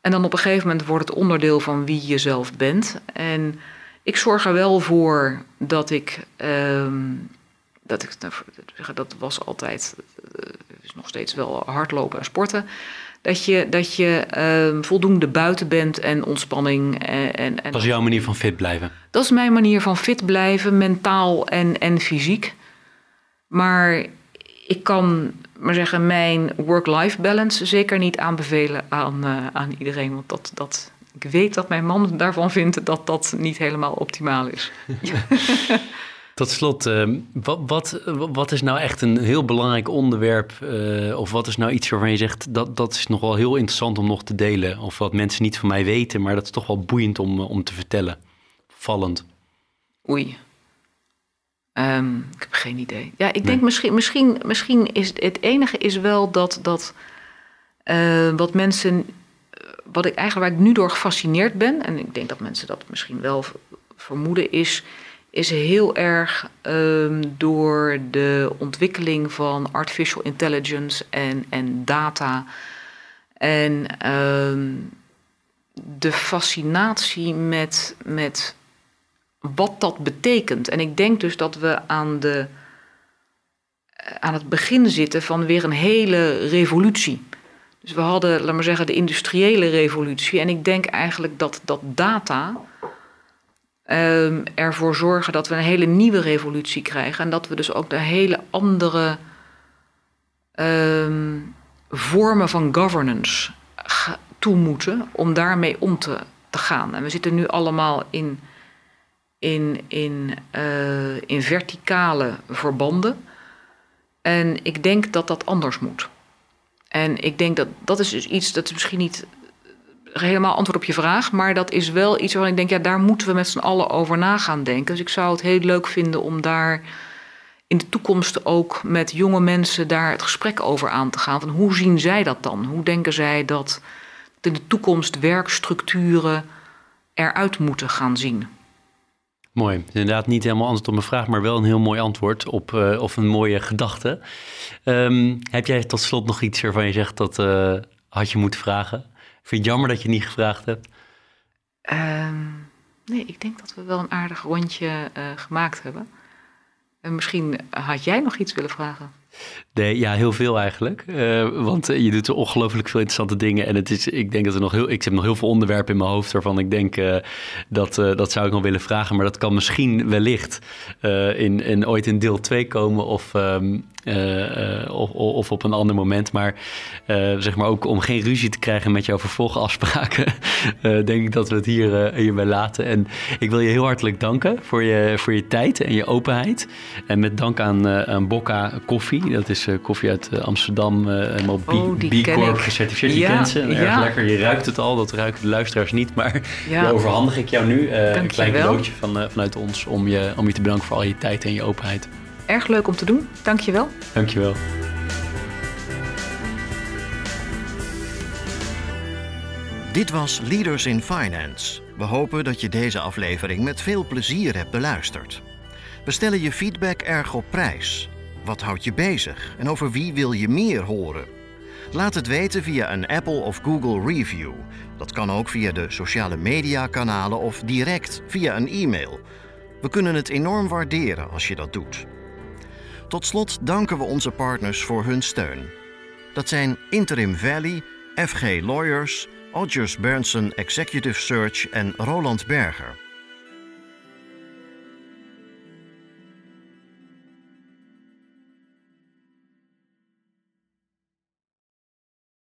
En dan op een gegeven moment wordt het onderdeel van wie je zelf bent. En ik zorg er wel voor dat ik. Uh, dat, ik, dat was altijd, uh, is nog steeds wel hardlopen en sporten. Dat je, dat je uh, voldoende buiten bent en ontspanning. En, en, dat is jouw manier van fit blijven? Dat is mijn manier van fit blijven, mentaal en, en fysiek. Maar ik kan maar zeggen, mijn work-life balance zeker niet aanbevelen aan, uh, aan iedereen. Want dat, dat, ik weet dat mijn man daarvan vindt dat dat niet helemaal optimaal is. Tot slot, ehm, wat, wat, wat, is nou echt een heel belangrijk onderwerp? Uh, of wat is nou iets waarvan je zegt dat dat is nog wel heel interessant om nog te delen? Of wat mensen niet van mij weten, maar dat is toch wel boeiend om, om te vertellen? Vallend. Oei. Um, ik heb geen idee. Ja, ik denk misschien, misschien, misschien is het enige is wel dat, dat uh, wat mensen, wat ik eigenlijk waar ik nu door gefascineerd ben, en ik denk dat mensen dat misschien wel vermoeden, is is heel erg um, door de ontwikkeling van artificial intelligence en, en data. En um, de fascinatie met, met wat dat betekent. En ik denk dus dat we aan, de, aan het begin zitten van weer een hele revolutie. Dus we hadden, laat maar zeggen, de industriële revolutie. En ik denk eigenlijk dat, dat data um, ervoor zorgen dat we een hele nieuwe revolutie krijgen. En dat we dus ook de hele andere um, vormen van governance toe moeten om daarmee om te, te gaan. En we zitten nu allemaal in, in, in, uh, in verticale verbanden. En ik denk dat dat anders moet. En ik denk dat dat is dus iets, dat is misschien niet helemaal antwoord op je vraag, maar dat is wel iets waarvan ik denk, ja, daar moeten we met z'n allen over na gaan denken. Dus ik zou het heel leuk vinden om daar in de toekomst ook met jonge mensen daar het gesprek over aan te gaan. Van hoe zien zij dat dan? Hoe denken zij dat in de toekomst werkstructuren eruit moeten gaan zien? Mooi. Inderdaad niet helemaal antwoord op mijn vraag, maar wel een heel mooi antwoord op uh, of een mooie gedachte. Um, heb jij tot slot nog iets waarvan je zegt dat uh, had je moeten vragen? Vind je het jammer dat je niet gevraagd hebt? Um, nee, ik denk dat we wel een aardig rondje uh, gemaakt hebben. En misschien had jij nog iets willen vragen? Nee, ja, heel veel eigenlijk. Uh, want je doet er ongelooflijk veel interessante dingen. En het is, ik denk dat er nog heel, ik heb nog heel veel onderwerpen in mijn hoofd waarvan ik denk uh, dat, uh, dat zou ik nog willen vragen. Maar dat kan misschien wellicht in, in ooit in deel 2 komen of, um, of, of, op een ander moment. Maar zeg maar ook om geen ruzie te krijgen met jouw vervolgafspraken, denk ik dat we het hier, hierbij laten. En ik wil je heel hartelijk danken voor je, voor je tijd en je openheid. En met dank aan, aan Bocca Koffie. Dat is koffie uit Amsterdam, helemaal oh, B Corp gecertificeerd. Ja, die kent ze. Erg lekker. Je ruikt het al, dat ruiken de luisteraars niet. Maar ja. overhandig ik jou nu een klein cadeautje van, vanuit ons om je, om je te bedanken voor al je tijd en je openheid. Erg leuk om te doen. Dank je wel. Dank je wel. Dit was Leaders in Finance. We hopen dat je deze aflevering met veel plezier hebt beluisterd. We stellen je feedback erg op prijs. Wat houdt je bezig en over wie wil je meer horen? Laat het weten via een Apple of Google review. Dat kan ook via de sociale media kanalen of direct via een e-mail. We kunnen het enorm waarderen als je dat doet. Tot slot danken we onze partners voor hun steun. Dat zijn Interim Valley, FG Lawyers, Odgers Berndsen Executive Search en Roland Berger.